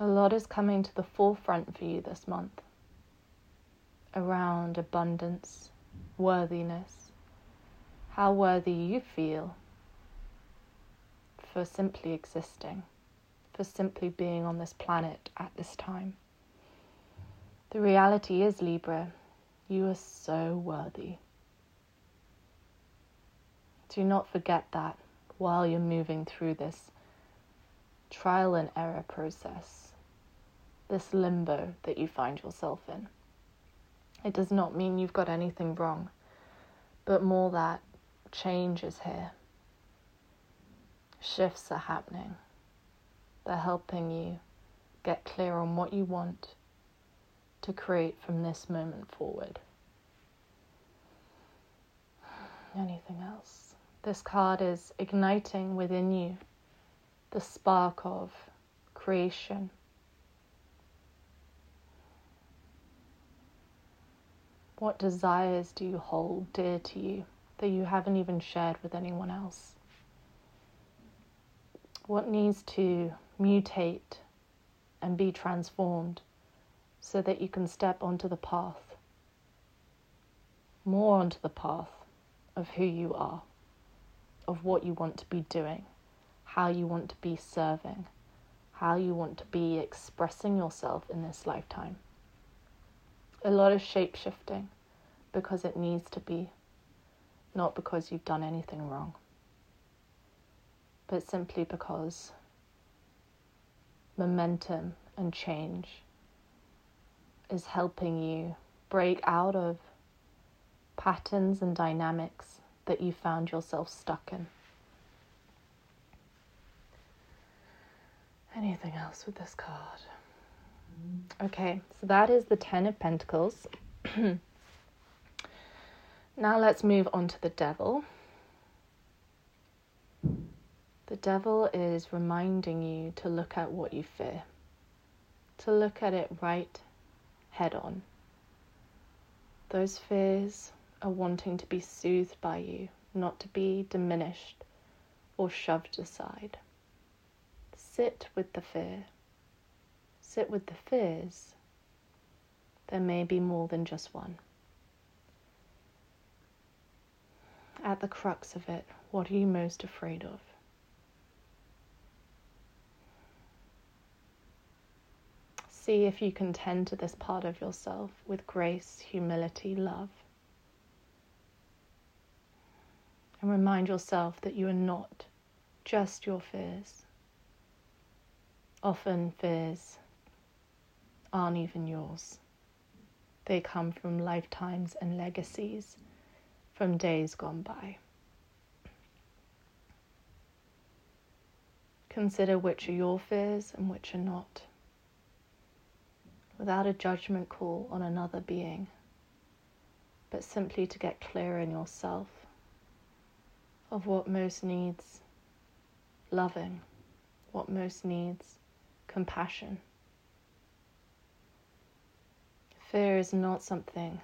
A lot is coming to the forefront for you this month around abundance, worthiness, how worthy you feel for simply existing, for simply being on this planet at this time. The reality is, Libra, you are so worthy. Do not forget that while you're moving through this trial and error process this limbo that you find yourself in. It does not mean you've got anything wrong, but more that change is here. Shifts are happening. They're helping you get clear on what you want to create from this moment forward. Anything else? This card is igniting within you the spark of creation. What desires do you hold dear to you that you haven't even shared with anyone else? What needs to mutate and be transformed so that you can step onto the path, more onto the path of who you are, of what you want to be doing, how you want to be serving, how you want to be expressing yourself in this lifetime. A lot of shape shifting because it needs to be, not because you've done anything wrong, but simply because momentum and change is helping you break out of patterns and dynamics that you found yourself stuck in. Anything else with this card? Okay, so that is the Ten of Pentacles. now let's move on to the Devil. The Devil is reminding you to look at what you fear, to look at it right head on. Those fears are wanting to be soothed by you, not to be diminished or shoved aside. Sit with the fear. Sit with the fears. There may be more than just one. At the crux of it, what are you most afraid of? See if you can tend to this part of yourself with grace, humility, love. And remind yourself that you are not just your fears. Often, fears aren't even yours, they come from lifetimes and legacies from days gone by. Consider which are your fears and which are not, without a judgment call on another being, but simply to get clear in yourself of what most needs loving, what most needs compassion. Fear is not something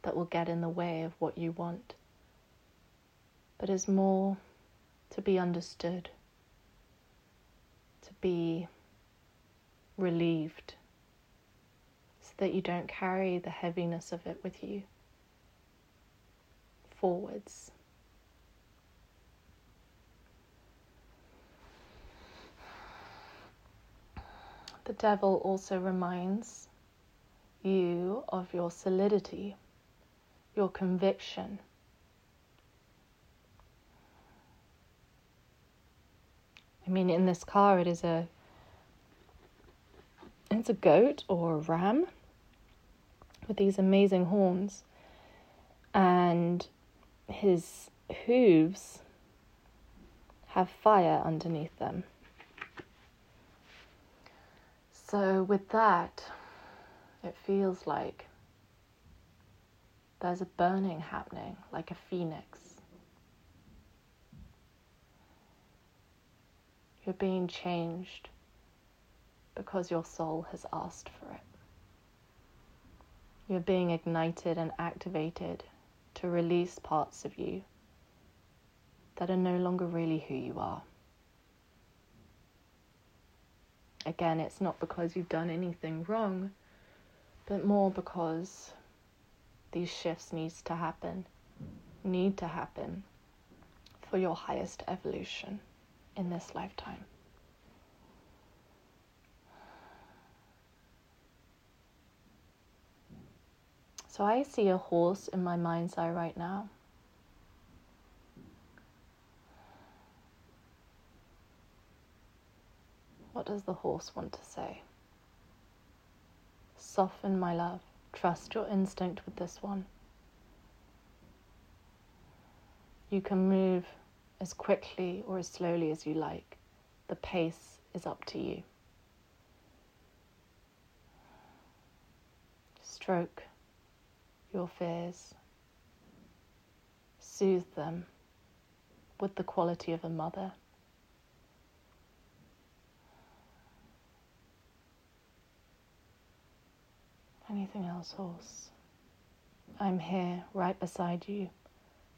that will get in the way of what you want, but is more to be understood, to be relieved, so that you don't carry the heaviness of it with you forwards. The devil also reminds you of your solidity, your conviction. I mean, in this car, it is a it's a goat or a ram with these amazing horns, and his hooves have fire underneath them. So, with that, it feels like there's a burning happening, like a phoenix. You're being changed because your soul has asked for it. You're being ignited and activated to release parts of you that are no longer really who you are. Again, it's not because you've done anything wrong, but more because these shifts needs to happen, need to happen for your highest evolution in this lifetime. So I see a horse in my mind's eye right now. What does the horse want to say? Soften, my love. Trust your instinct with this one. You can move as quickly or as slowly as you like. The pace is up to you. Stroke your fears. soothe them with the quality of a mother. Anything else, horse? I'm here, right beside you,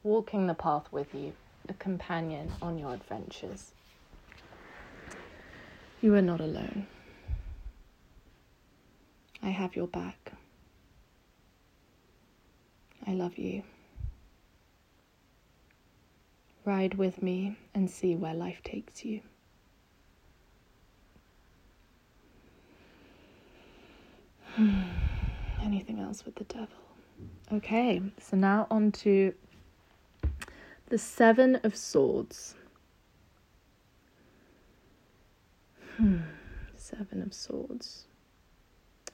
walking the path with you, a companion on your adventures. You are not alone. I have your back. I love you. Ride with me and see where life takes you. Hmm. Anything else with the devil? Okay, so now on to the Seven of Swords. Hmm, Seven of Swords.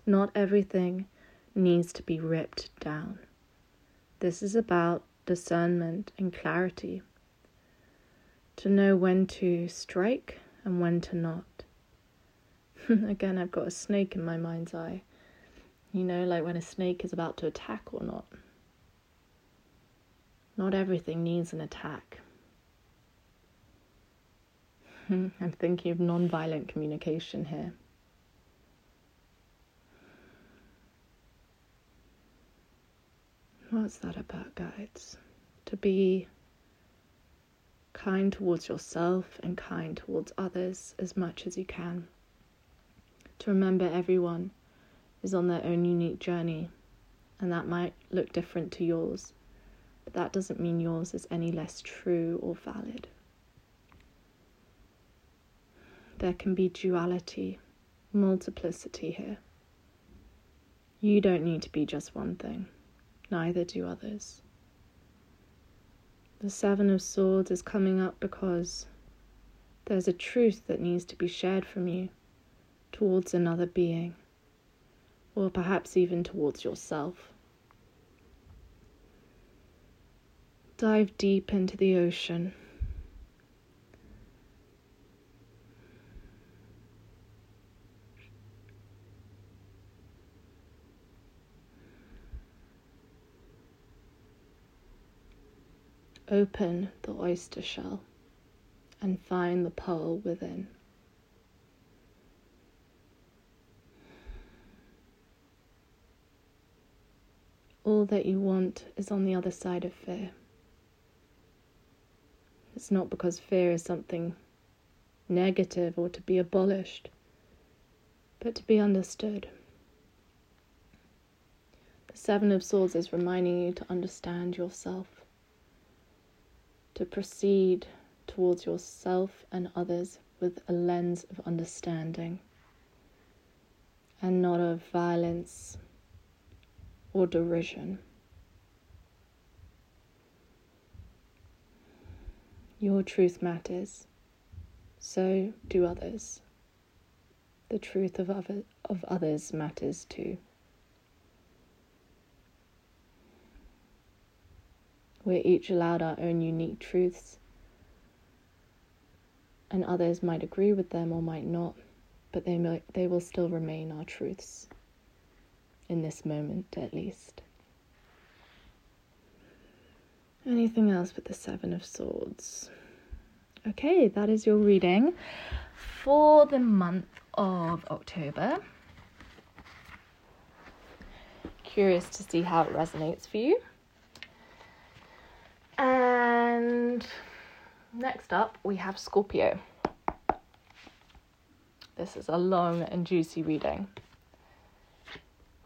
Not everything needs to be ripped down. This is about discernment and clarity. To know when to strike and when to not. Again, I've got a snake in my mind's eye. You know, like when a snake is about to attack or not. Not everything needs an attack. I'm thinking of non violent communication here. What's that about, guides? To be kind towards yourself and kind towards others as much as you can. To remember everyone is on their own unique journey, and that might look different to yours, but that doesn't mean yours is any less true or valid. There can be duality, multiplicity here. You don't need to be just one thing neither do others. The Seven of Swords is coming up because there's a truth that needs to be shared from you towards another being, or perhaps even towards yourself. Dive deep into the ocean Open the oyster shell and find the pearl within. All that you want is on the other side of fear. It's not because fear is something negative or to be abolished, but to be understood. The Seven of Swords is reminding you to understand yourself to proceed towards yourself and others with a lens of understanding and not of violence or derision. Your truth matters, so do others. The truth of, other, of others matters too. We're each allowed our own unique truths, and others might agree with them or might not, but they, they will still remain our truths, in this moment at least. Anything else with the Seven of Swords? Okay, that is your reading for the month of October. Curious to see how it resonates for you. And next up, we have Scorpio. This is a long and juicy reading.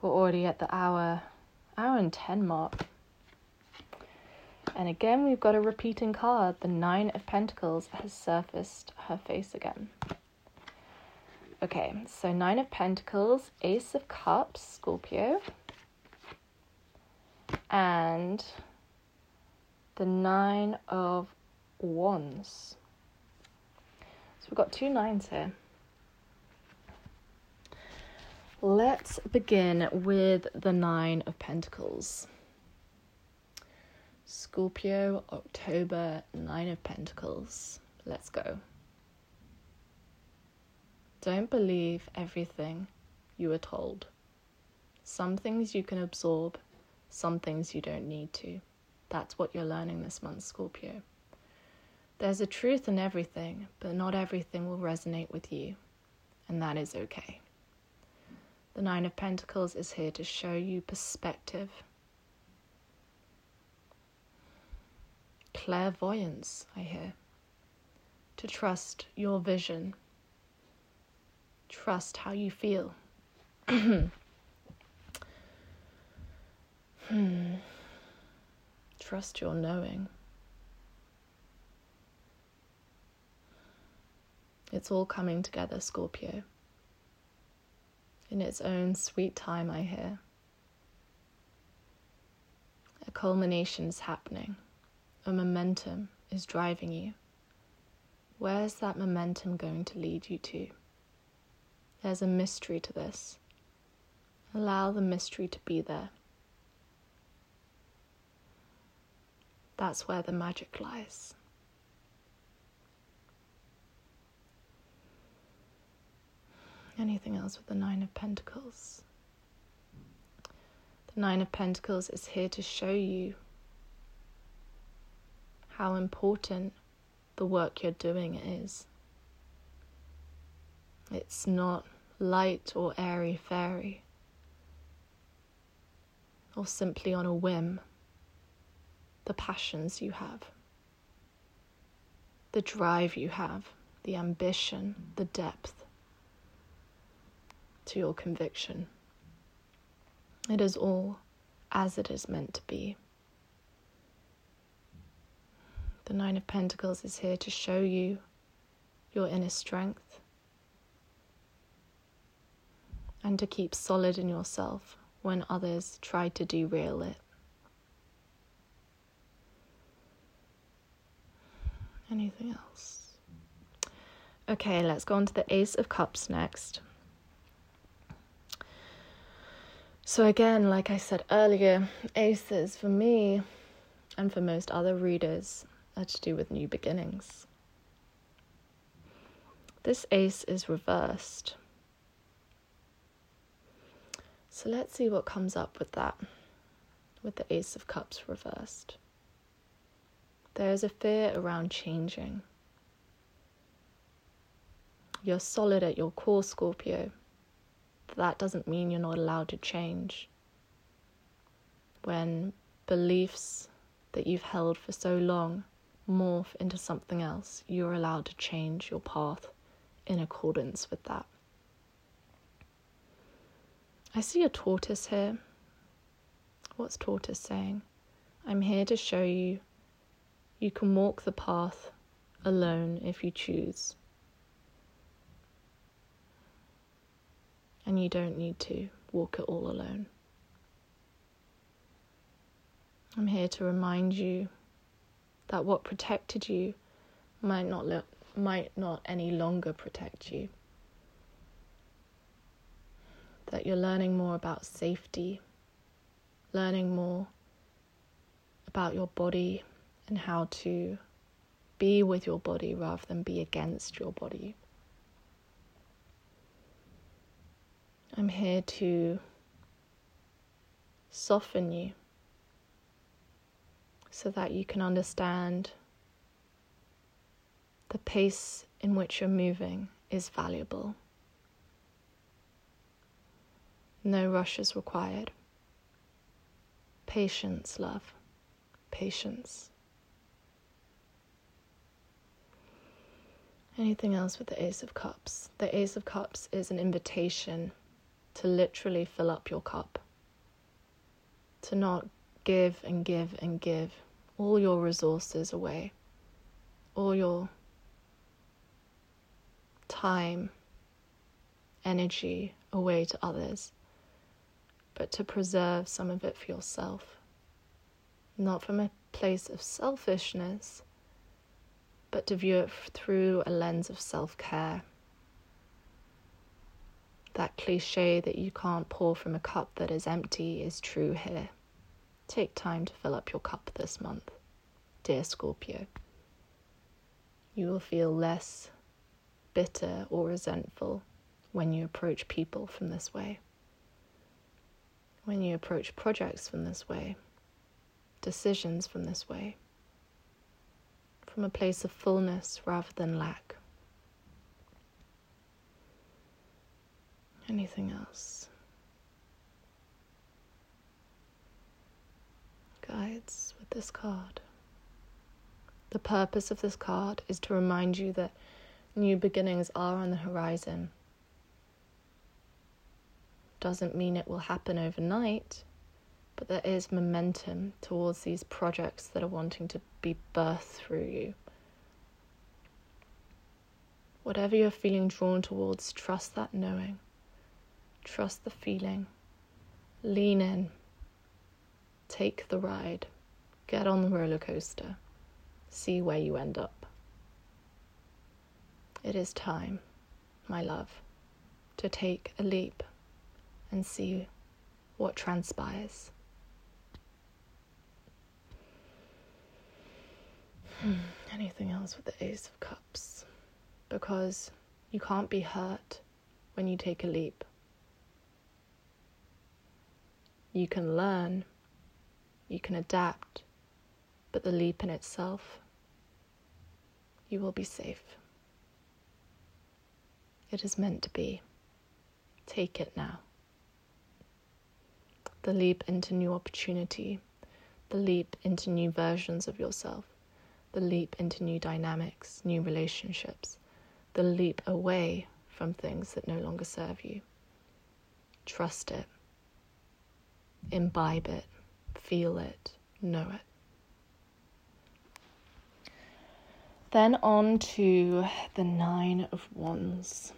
We're already at the hour, hour and 10 mark. And again, we've got a repeating card. The Nine of Pentacles has surfaced her face again. Okay, so Nine of Pentacles, Ace of Cups, Scorpio, and the Nine of Wands. So we've got two nines here. Let's begin with the Nine of Pentacles. Scorpio, October, Nine of Pentacles. Let's go. Don't believe everything you are told. Some things you can absorb, some things you don't need to. That's what you're learning this month, Scorpio. There's a truth in everything, but not everything will resonate with you, and that is okay. The Nine of Pentacles is here to show you perspective, clairvoyance, I hear, to trust your vision, trust how you feel. hmm. Trust your knowing. It's all coming together, Scorpio. In its own sweet time, I hear. A culmination is happening. A momentum is driving you. Where's that momentum going to lead you to? There's a mystery to this. Allow the mystery to be there. That's where the magic lies. Anything else with the Nine of Pentacles? The Nine of Pentacles is here to show you how important the work you're doing is. It's not light or airy fairy or simply on a whim. The passions you have, the drive you have, the ambition, the depth to your conviction. It is all as it is meant to be. The Nine of Pentacles is here to show you your inner strength and to keep solid in yourself when others try to derail it. Anything else? Okay, let's go on to the Ace of Cups next. So, again, like I said earlier, aces for me and for most other readers are to do with new beginnings. This ace is reversed. So let's see what comes up with that, with the Ace of Cups reversed. There is a fear around changing. You're solid at your core, Scorpio that doesn't mean you're not allowed to change. When beliefs that you've held for so long morph into something else, you're allowed to change your path in accordance with that. I see a tortoise here. What's tortoise saying? I'm here to show you you can walk the path alone if you choose. And you don't need to walk it all alone. I'm here to remind you that what protected you might not lo- might not any longer protect you. That you're learning more about safety, learning more about your body and how to be with your body rather than be against your body. I'm here to soften you so that you can understand the pace in which you're moving is valuable. No rush is required. Patience, love. Patience. Anything else with the Ace of Cups? The Ace of Cups is an invitation to literally fill up your cup. To not give and give and give all your resources away, all your time, energy away to others, but to preserve some of it for yourself. Not from a place of selfishness, but to view it through a lens of self care that cliche that you can't pour from a cup that is empty is true here. Take time to fill up your cup this month, dear Scorpio. You will feel less bitter or resentful when you approach people from this way. When you approach projects from this way, decisions from this way, from a place of fullness rather than lack. Anything else? Guides with this card. The purpose of this card is to remind you that new beginnings are on the horizon. Doesn't mean it will happen overnight, but there is momentum towards these projects that are wanting to be birthed through you. Whatever you're feeling drawn towards, trust that knowing. Trust the feeling. Lean in. Take the ride. Get on the roller coaster. See where you end up. It is time, my love, to take a leap and see what transpires. Hmm, anything else with the Ace of Cups? Because you can't be hurt when you take a leap. You can learn, you can adapt, but the leap in itself, you will be safe. It is meant to be. Take it now. The leap into new opportunity, the leap into new versions of yourself, the leap into new dynamics, new relationships, the leap away from things that no longer serve you. Trust it imbibe it, feel it, know it. Then on to the Nine of Wands.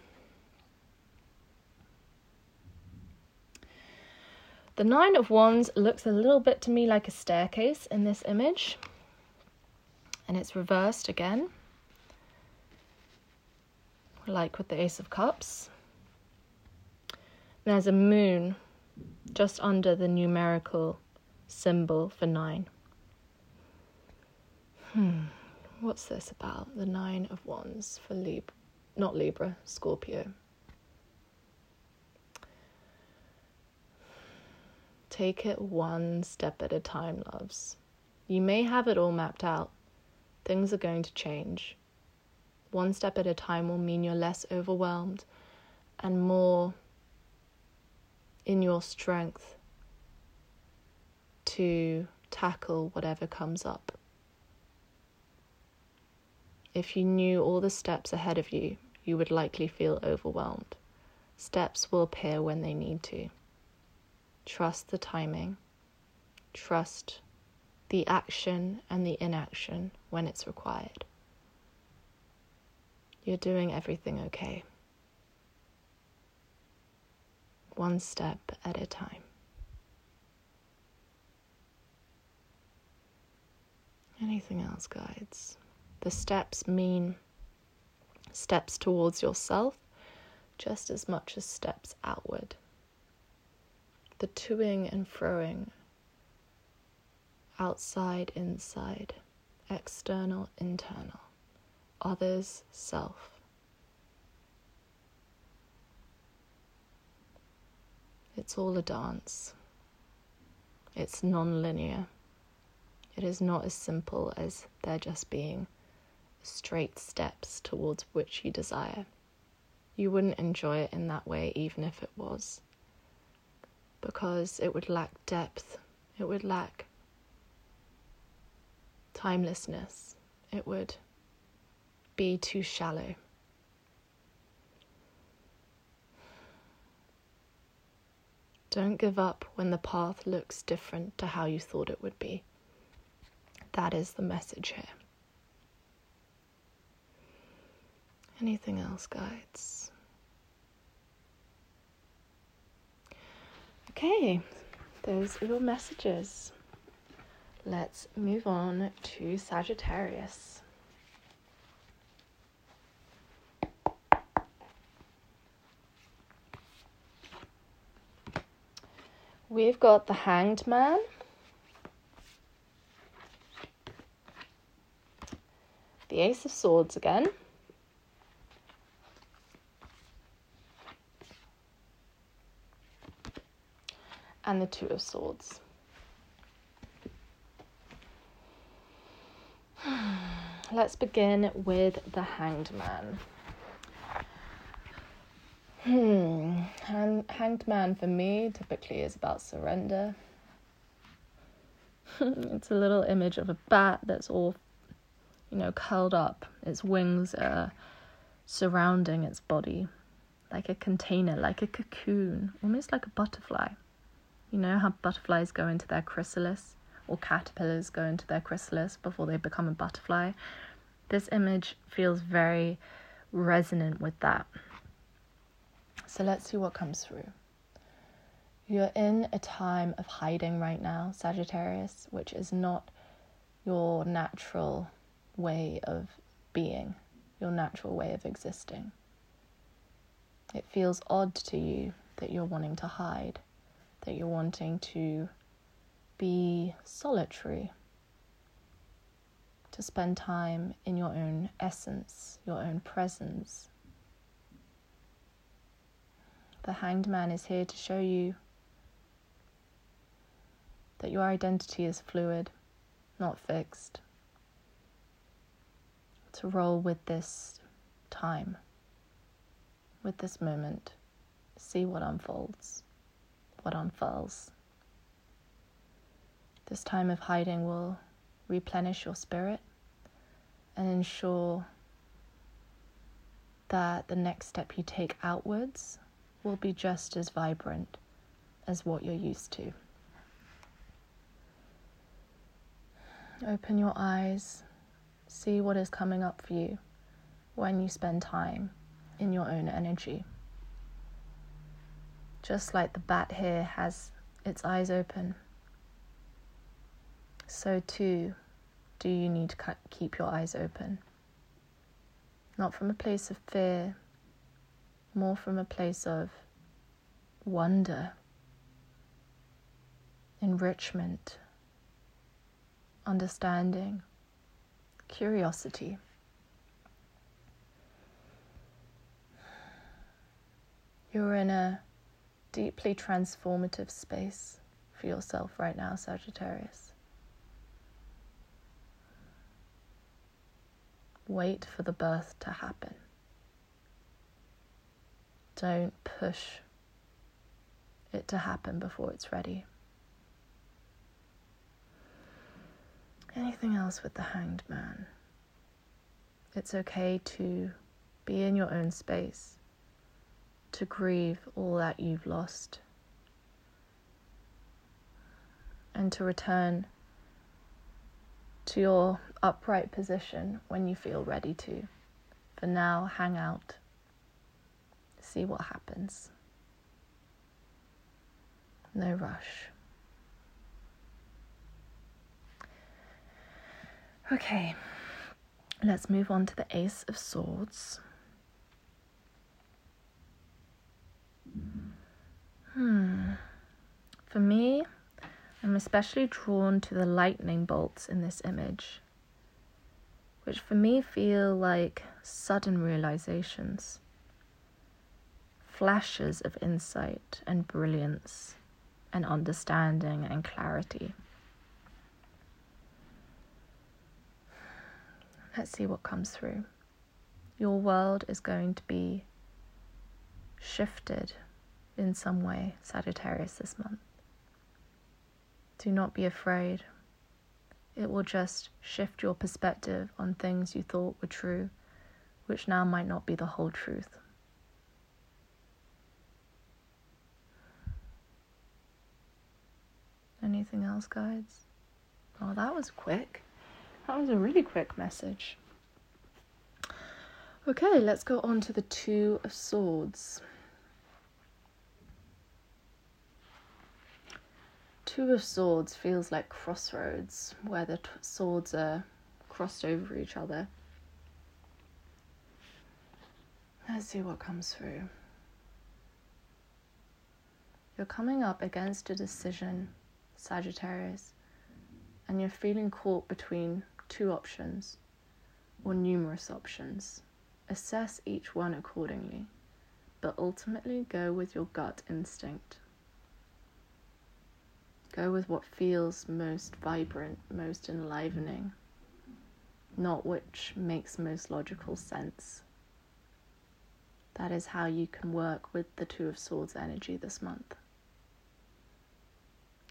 The Nine of Wands looks a little bit to me like a staircase in this image, and it's reversed again, like with the Ace of Cups. There's a moon just under the numerical symbol for nine. Hmm, what's this about? The nine of wands for Libra, not Libra, Scorpio. Take it one step at a time, loves. You may have it all mapped out. Things are going to change. One step at a time will mean you're less overwhelmed and more in your strength to tackle whatever comes up. If you knew all the steps ahead of you, you would likely feel overwhelmed. Steps will appear when they need to. Trust the timing. Trust the action and the inaction when it's required. You're doing everything okay one step at a time. Anything else, guides? The steps mean steps towards yourself just as much as steps outward. The toing and froing, outside, inside, external, internal, others, self. It's all a dance. It's non linear. It is not as simple as there just being straight steps towards which you desire. You wouldn't enjoy it in that way, even if it was, because it would lack depth, it would lack timelessness, it would be too shallow. Don't give up when the path looks different to how you thought it would be. That is the message here. Anything else, guides? Okay, those are your messages. Let's move on to Sagittarius. We've got the Hanged Man. The Ace of Swords again. And the Two of Swords. Let's begin with the Hanged Man. Hmm, Hang- Hanged Man for me typically is about surrender. it's a little image of a bat that's all, you know, curled up. Its wings are surrounding its body like a container, like a cocoon, almost like a butterfly. You know how butterflies go into their chrysalis, or caterpillars go into their chrysalis before they become a butterfly? This image feels very resonant with that. So let's see what comes through. You're in a time of hiding right now, Sagittarius, which is not your natural way of being, your natural way of existing. It feels odd to you that you're wanting to hide, that you're wanting to be solitary, to spend time in your own essence, your own presence. The hanged man is here to show you that your identity is fluid, not fixed. To roll with this time with this moment. See what unfolds, what unfurls. This time of hiding will replenish your spirit and ensure that the next step you take outwards will be just as vibrant as what you're used to. Open your eyes, see what is coming up for you when you spend time in your own energy. Just like the bat here has its eyes open, so too do you need to keep your eyes open. Not from a place of fear, more from a place of wonder, enrichment, understanding, curiosity. You're in a deeply transformative space for yourself right now, Sagittarius. Wait for the birth to happen. Don't push it to happen before it's ready. Anything else with the hanged man? It's okay to be in your own space to grieve all that you've lost and to return to your upright position when you feel ready to. For now, hang out, see what happens. No rush. Okay, let's move on to the Ace of Swords. Hmm. For me, I'm especially drawn to the lightning bolts in this image, which for me feel like sudden realizations, flashes of insight and brilliance, and understanding and clarity. Let's see what comes through. Your world is going to be shifted in some way, Sagittarius, this month. Do not be afraid. It will just shift your perspective on things you thought were true, which now might not be the whole truth. Anything else, guides? Oh, that was quick. That was a really quick message. Okay, let's go on to the Two of Swords. Two of Swords feels like crossroads where the swords are crossed over each other. Let's see what comes through. You're coming up against a decision, Sagittarius, and you're feeling caught between two options or numerous options. Assess each one accordingly, but ultimately go with your gut instinct. Go with what feels most vibrant, most enlivening, not which makes most logical sense. That is how you can work with the Two of Swords energy this month.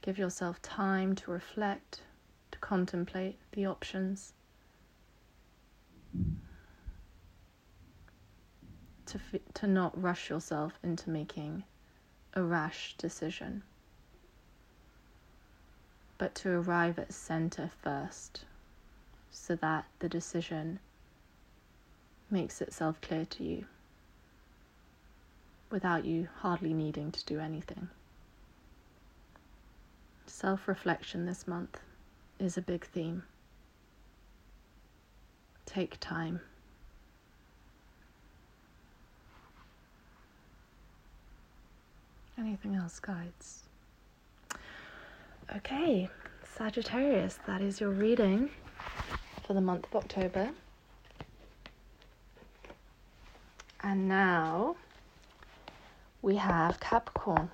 Give yourself time to reflect, to contemplate the options, to, f- to not rush yourself into making a rash decision, but to arrive at center first so that the decision makes itself clear to you without you hardly needing to do anything. Self reflection this month is a big theme. Take time. Anything else, guides? Okay, Sagittarius, that is your reading for the month of October. And now we have Capricorn.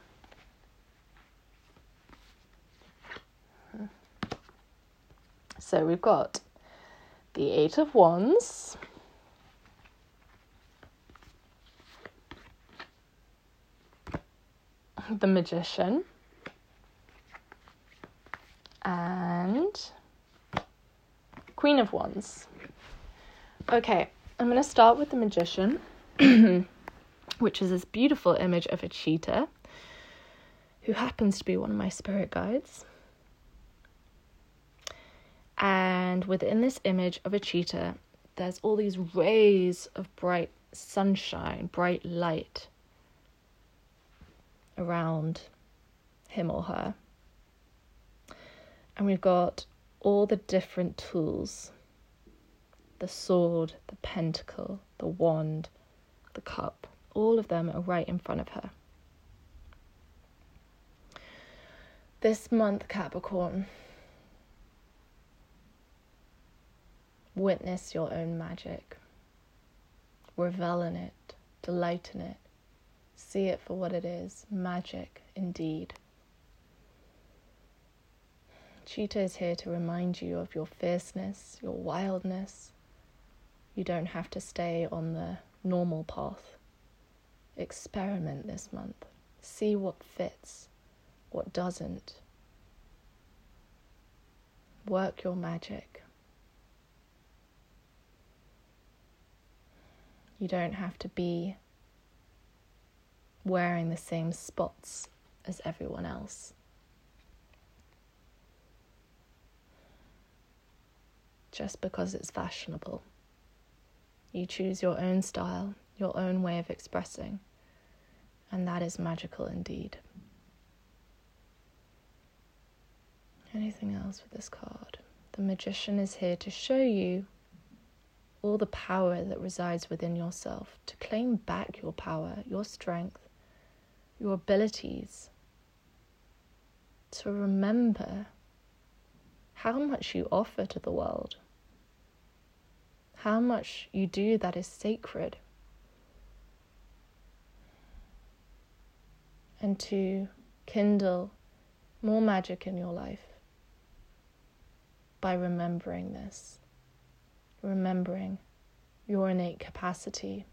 So we've got the Eight of Wands. The Magician. And Queen of Wands. Okay, I'm going to start with the Magician. which is this beautiful image of a cheetah who happens to be one of my spirit guides. And within this image of a cheetah, there's all these rays of bright sunshine, bright light around him or her. And we've got all the different tools the sword, the pentacle, the wand, the cup all of them are right in front of her. This month, Capricorn, witness your own magic, revel in it, delight in it, see it for what it is magic indeed. Cheetah is here to remind you of your fierceness, your wildness. You don't have to stay on the normal path. Experiment this month. See what fits, what doesn't. Work your magic. You don't have to be wearing the same spots as everyone else. Just because it's fashionable. You choose your own style, your own way of expressing, and that is magical indeed. Anything else with this card? The magician is here to show you all the power that resides within yourself, to claim back your power, your strength, your abilities, to remember how much you offer to the world, how much you do that is sacred. and to kindle more magic in your life by remembering this, remembering your innate capacity.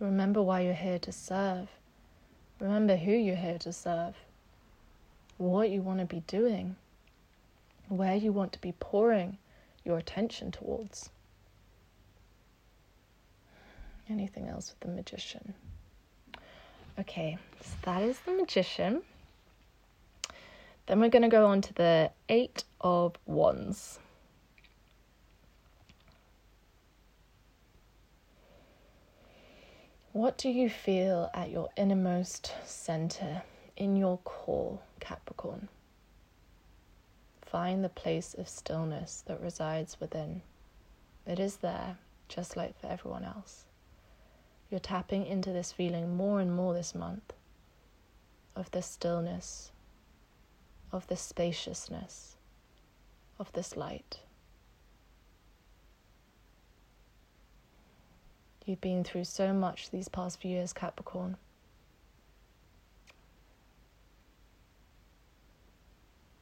Remember why you're here to serve. Remember who you're here to serve, what you want to be doing, where you want to be pouring your attention towards. Anything else with the magician? Okay, so that is the magician. Then we're going to go on to the Eight of Wands. What do you feel at your innermost center, in your core, Capricorn? Find the place of stillness that resides within. It is there, just like for everyone else. You're tapping into this feeling more and more this month of this stillness, of this spaciousness, of this light. You've been through so much these past few years, Capricorn.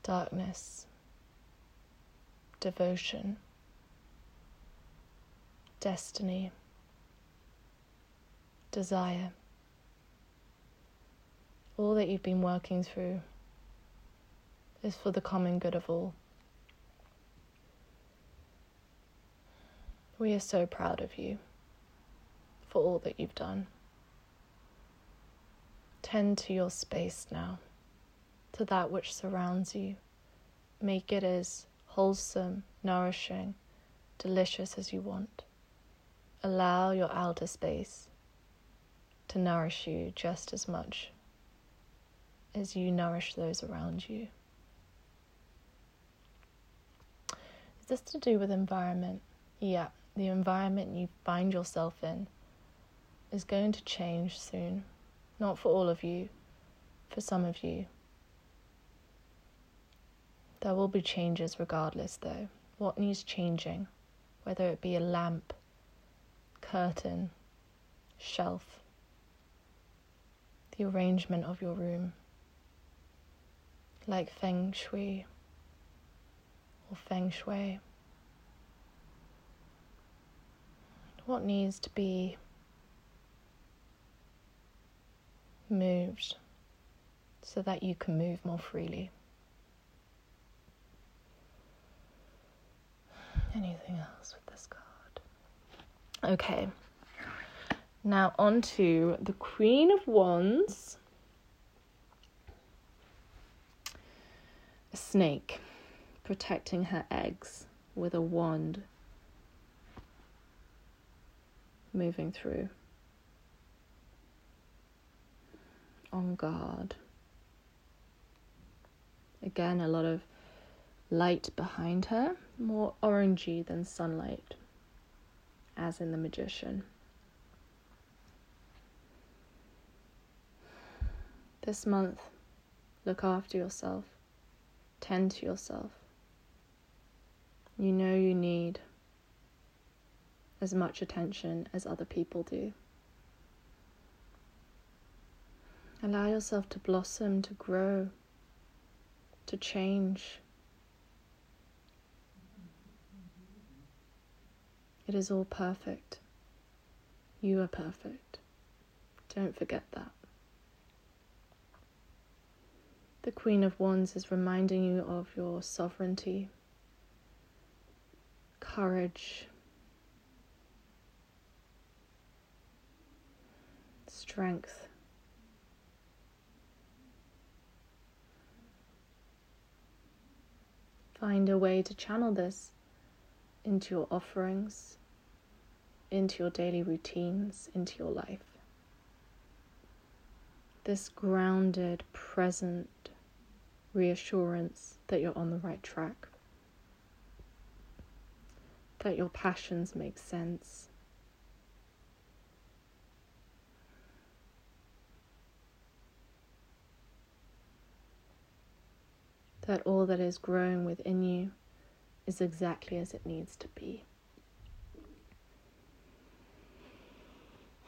Darkness, devotion, destiny, desire, all that you've been working through is for the common good of all. We are so proud of you for all that you've done. Tend to your space now, to that which surrounds you. Make it as wholesome, nourishing, delicious as you want. Allow your outer space to nourish you just as much as you nourish those around you. Is this to do with environment? Yeah, the environment you find yourself in is going to change soon. Not for all of you, for some of you. There will be changes regardless, though. What needs changing? Whether it be a lamp, curtain, shelf, the arrangement of your room, like feng shui or feng shui. What needs to be moved so that you can move more freely. Anything else with this card? Okay. Now on to the Queen of Wands. A snake protecting her eggs with a wand moving through. On guard. Again, a lot of light behind her, more orangey than sunlight, as in the magician. This month, look after yourself, tend to yourself. You know you need as much attention as other people do. Allow yourself to blossom, to grow, to change. It is all perfect. You are perfect. Don't forget that. The Queen of Wands is reminding you of your sovereignty, courage, strength. Find a way to channel this into your offerings, into your daily routines, into your life. This grounded, present reassurance that you're on the right track, that your passions make sense, that all that is growing within you is exactly as it needs to be.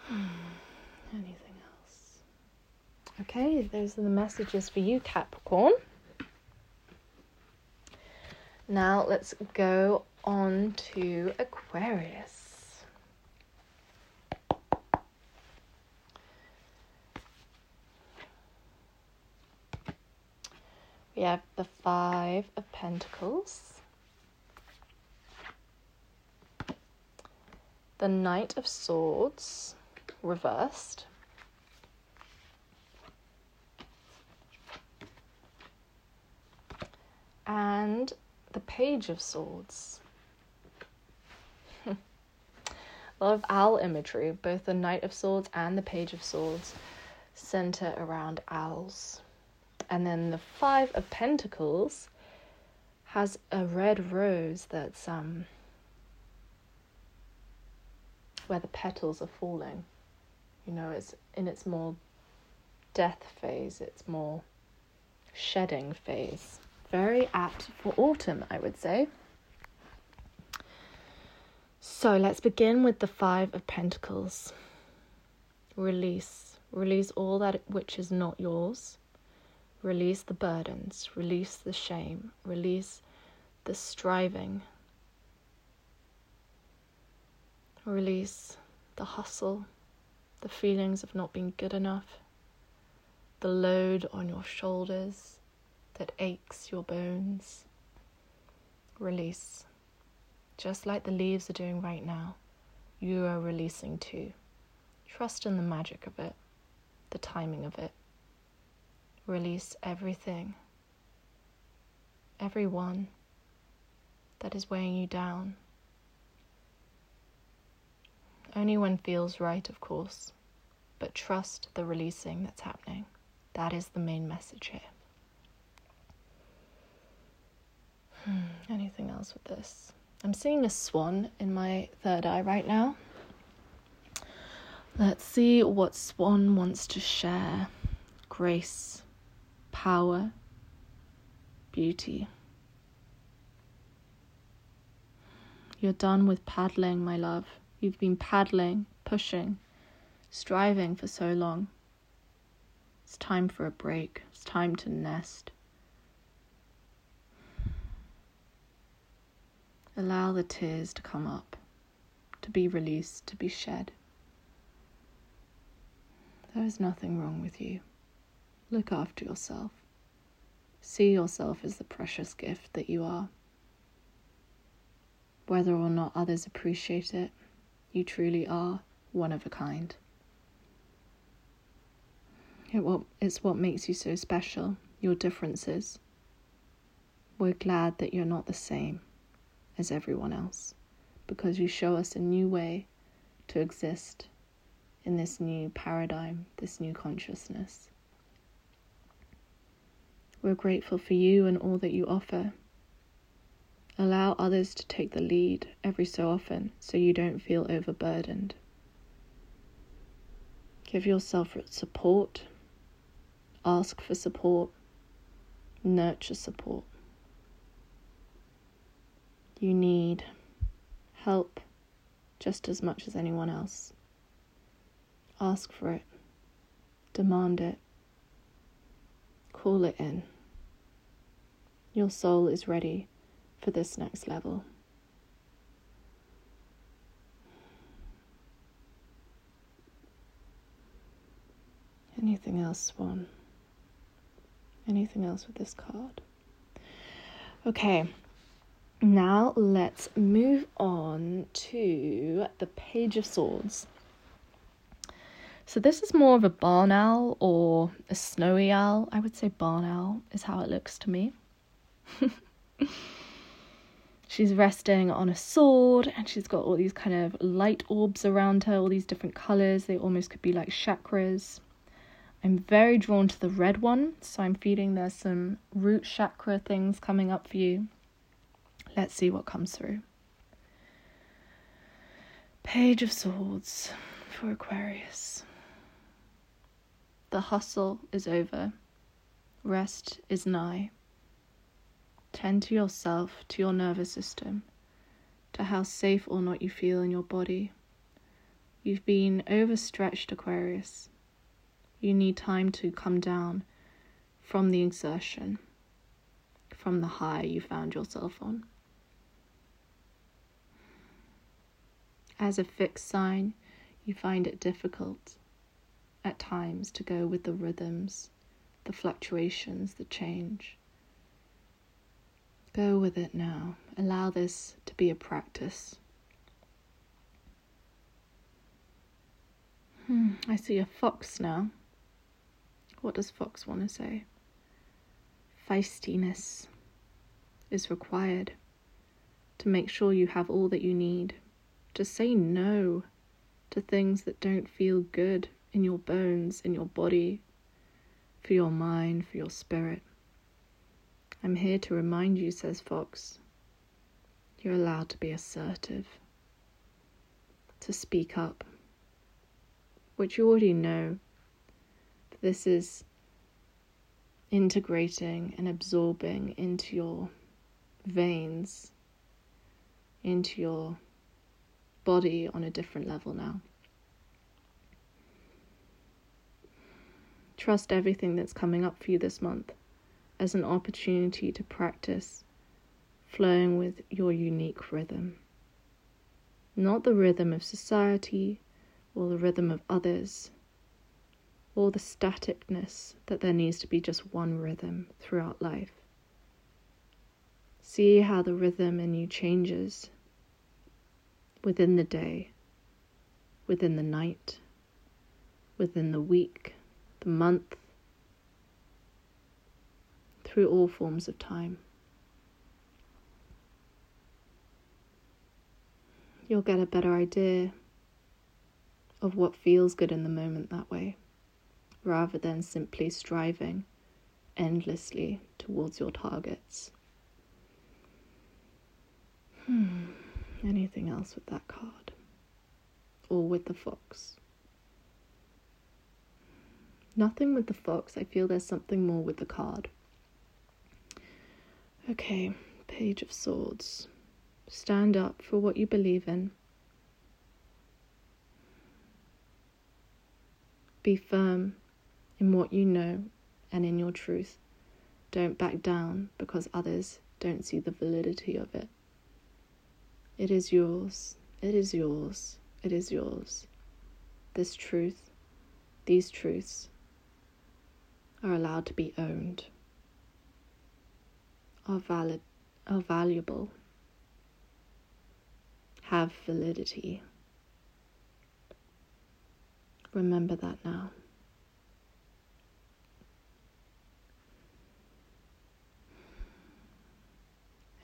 Anything else? Okay, those are the messages for you, Capricorn. Now let's go on to Aquarius. We have the Five of Pentacles, the Knight of Swords reversed, and the Page of Swords. a lot of owl imagery, both the Knight of Swords and the Page of Swords center around owls. And then the Five of Pentacles has a red rose that's um where the petals are falling. You know, it's in its more death phase, it's more shedding phase. Very apt for autumn, I would say. So let's begin with the Five of Pentacles. Release. Release all that which is not yours. Release the burdens, release the shame, release the striving. Release the hustle, the feelings of not being good enough, the load on your shoulders that aches your bones. Release. Just like the leaves are doing right now, you are releasing too. Trust in the magic of it, the timing of it. Release everything, everyone that is weighing you down. Only when feels right, of course, but trust the releasing that's happening. That is the main message here. Hmm, anything else with this? I'm seeing a swan in my third eye right now. Let's see what Swan wants to share grace, power, beauty. You're done with paddling, my love. You've been paddling, pushing, striving for so long. It's time for a break. It's time to nest. Allow the tears to come up, to be released, to be shed. There is nothing wrong with you. Look after yourself. See yourself as the precious gift that you are. Whether or not others appreciate it, you truly are one of a kind. It It's what makes you so special, your differences. We're glad that you're not the same as everyone else because you show us a new way to exist in this new paradigm, this new consciousness. We're grateful for you and all that you offer. Allow others to take the lead every so often so you don't feel overburdened. Give yourself support, ask for support, nurture support. You need help just as much as anyone else. Ask for it, demand it, call it in. Your soul is ready for this next level. Anything else, Swan? Anything else with this card? Okay, now let's move on to the Page of Swords. So this is more of a barn owl or a snowy owl. I would say barn owl is how it looks to me. she's resting on a sword and she's got all these kind of light orbs around her, all these different colors. They almost could be like chakras. I'm very drawn to the red one, so I'm feeling there's some root chakra things coming up for you. Let's see what comes through. Page of Swords for Aquarius. The hustle is over, rest is nigh. Tend to yourself, to your nervous system, to how safe or not you feel in your body. You've been overstretched, Aquarius. You need time to come down from the exertion, from the high you found yourself on. As a fixed sign, you find it difficult at times to go with the rhythms, the fluctuations, the change. Go with it now. Allow this to be a practice. Hmm, I see a fox now. What does fox want to say? Feistiness is required to make sure you have all that you need. To say no to things that don't feel good in your bones, in your body, for your mind, for your spirit. I'm here to remind you, says Fox, you're allowed to be assertive, to speak up, which you already know. This is integrating and absorbing into your veins, into your body on a different level now. Trust everything that's coming up for you this month as an opportunity to practice flowing with your unique rhythm. Not the rhythm of society or the rhythm of others, or the staticness that there needs to be just one rhythm throughout life. See how the rhythm in you changes within the day, within the night, within the week, the month, through all forms of time. You'll get a better idea of what feels good in the moment that way, rather than simply striving endlessly towards your targets. Hmm. Anything else with that card? Or with the fox? Nothing with the fox. I feel there's something more with the card. Okay, Page of Swords. Stand up for what you believe in. Be firm in what you know and in your truth. Don't back down because others don't see the validity of it. It is yours. It is yours. It is yours. This truth, these truths, are allowed to be owned, are valid, are valuable, have validity. Remember that now.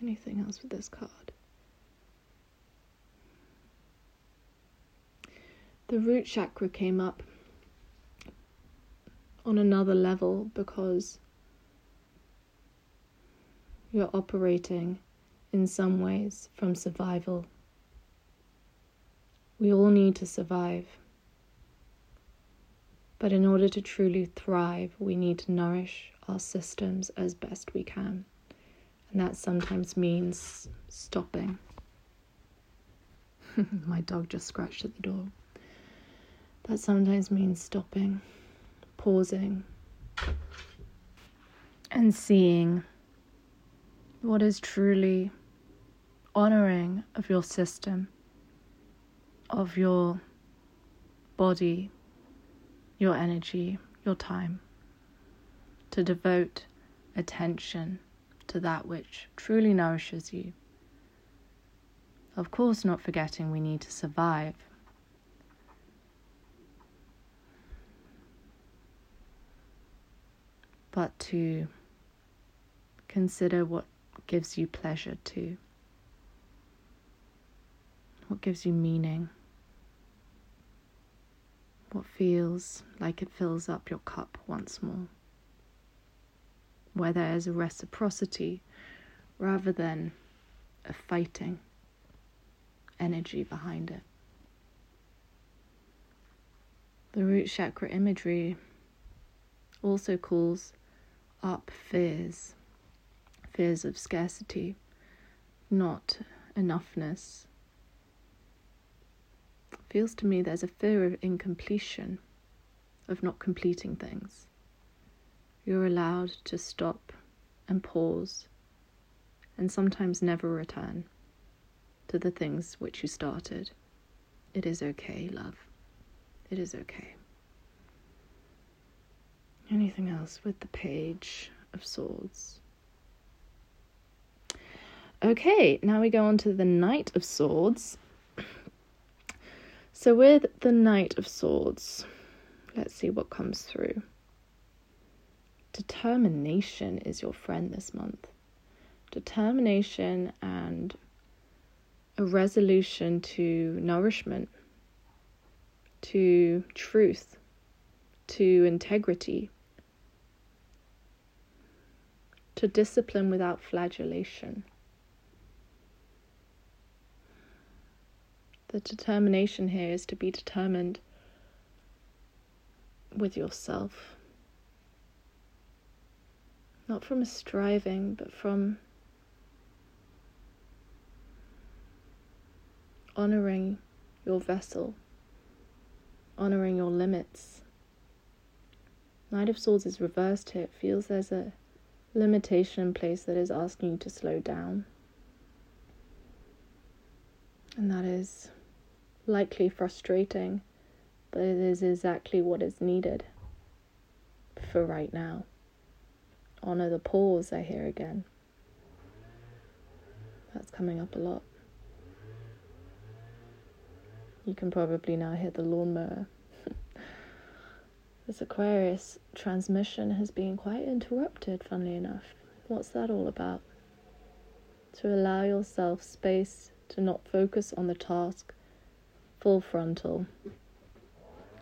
Anything else with this card? The root chakra came up on another level because you're operating in some ways from survival. We all need to survive. But in order to truly thrive, we need to nourish our systems as best we can. And that sometimes means stopping. My dog just scratched at the door. That sometimes means stopping, pausing, and seeing what is truly honoring of your system, of your body, your energy, your time, to devote attention to that which truly nourishes you. Of course, not forgetting we need to survive. But to consider what gives you pleasure too, what gives you meaning what feels like it fills up your cup once more. Where there is a reciprocity rather than a fighting energy behind it. The root chakra imagery also calls up fears fears of scarcity, not enoughness, feels to me there's a fear of incompletion, of not completing things. You're allowed to stop and pause and sometimes never return to the things which you started. It is okay, love. It is okay. Anything else with the Page of Swords? Okay, now we go on to the Knight of Swords. So, with the Knight of Swords, let's see what comes through. Determination is your friend this month. Determination and a resolution to nourishment, to truth, to integrity, to discipline without flagellation. The determination here is to be determined with yourself. Not from a striving, but from honoring your vessel, honoring your limits. Knight of Swords is reversed here. It feels there's a limitation in place that is asking you to slow down. And that is likely frustrating, but it is exactly what is needed for right now. Honor the pause, I hear again. That's coming up a lot. You can probably now hear the lawnmower this Aquarius transmission has been quite interrupted, funnily enough. What's that all about? To allow yourself space to not focus on the task full frontal.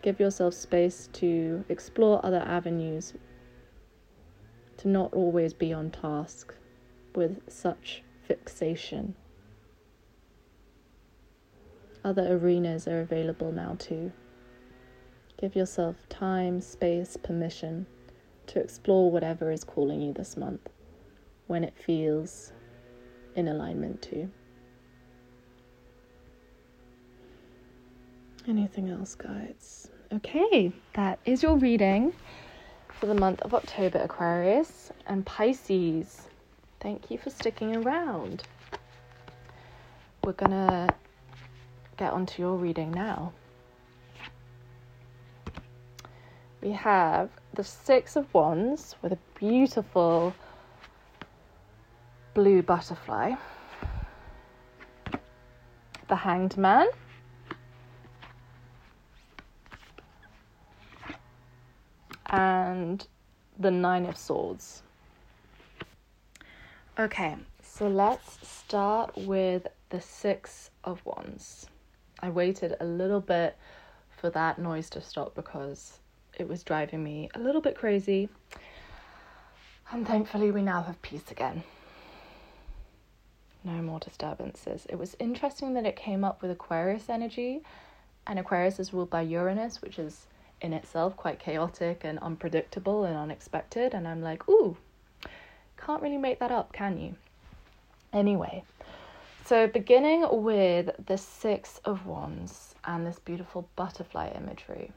Give yourself space to explore other avenues, to not always be on task with such fixation. Other arenas are available now too. Give yourself time, space, permission to explore whatever is calling you this month when it feels in alignment to. Anything else, guys? Okay, that is your reading for the month of October, Aquarius and Pisces. Thank you for sticking around. We're gonna get onto your reading now. We have the Six of Wands with a beautiful blue butterfly, the Hanged Man, and the Nine of Swords. Okay, so let's start with the Six of Wands. I waited a little bit for that noise to stop because it was driving me a little bit crazy. And thankfully, we now have peace again. No more disturbances. It was interesting that it came up with Aquarius energy, and Aquarius is ruled by Uranus, which is in itself quite chaotic and unpredictable and unexpected. And I'm like, ooh, can't really make that up, can you? Anyway, so, beginning with the Six of Wands and this beautiful butterfly imagery.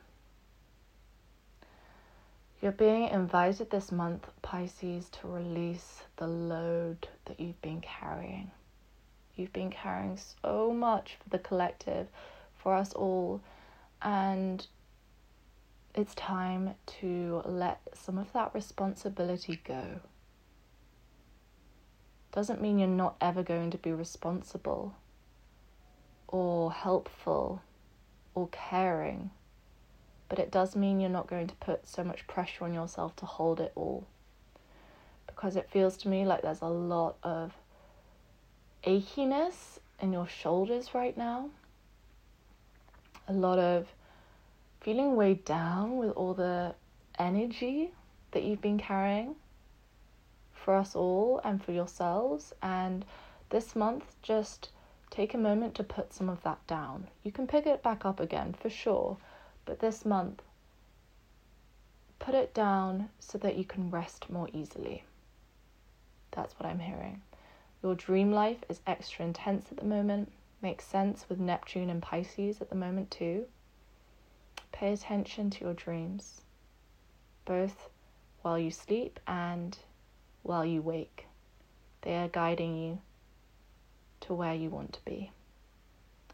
You're being invited this month, Pisces, to release the load that you've been carrying. You've been carrying so much for the collective, for us all, and it's time to let some of that responsibility go doesn't mean you're not ever going to be responsible or helpful or caring, but it does mean you're not going to put so much pressure on yourself to hold it all. Because it feels to me like there's a lot of achiness in your shoulders right now, a lot of feeling weighed down with all the energy that you've been carrying for us all and for yourselves. And this month, just take a moment to put some of that down. You can pick it back up again for sure, but this month, put it down so that you can rest more easily. That's what I'm hearing. Your dream life is extra intense at the moment. Makes sense with Neptune and Pisces at the moment, too. Pay attention to your dreams, both while you sleep and while you wake. They are guiding you to where you want to be.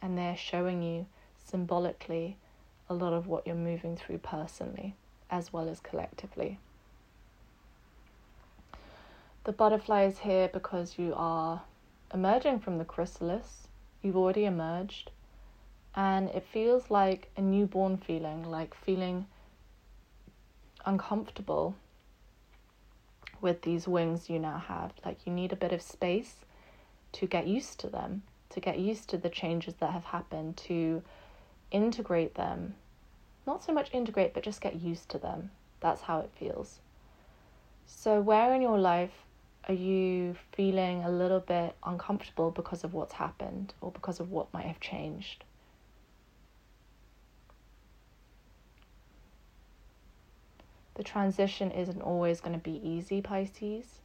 And they're showing you symbolically a lot of what you're moving through personally as well as collectively. The butterfly is here because you are emerging from the chrysalis. You've already emerged. And it feels like a newborn feeling, like feeling uncomfortable with these wings you now have. Like you need a bit of space to get used to them, to get used to the changes that have happened, to integrate them. Not so much integrate, but just get used to them. That's how it feels. So, where in your life are you feeling a little bit uncomfortable because of what's happened or because of what might have changed? The transition isn't always going to be easy, Pisces,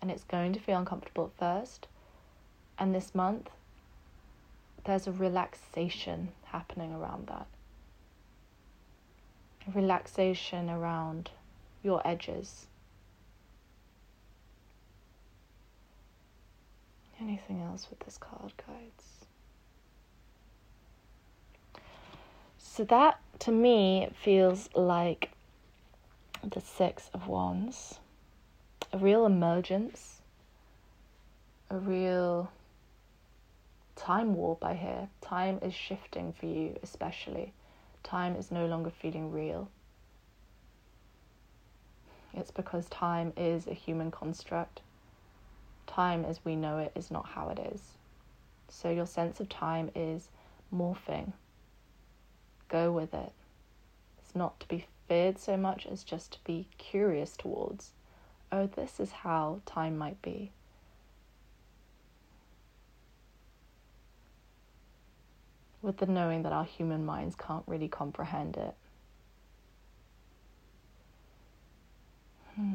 and it's going to feel uncomfortable at first. And this month, there's a relaxation happening around that. Relaxation around your edges. Anything else with this card, guides? So that to me feels like the Six of Wands, a real emergence, a real time warp, I hear. Time is shifting for you, especially. Time is no longer feeling real. It's because time is a human construct. Time as we know it is not how it is. So your sense of time is morphing. Go with it. It's not to be feared so much as just to be curious towards. Oh, this is how time might be. With the knowing that our human minds can't really comprehend it. Hmm.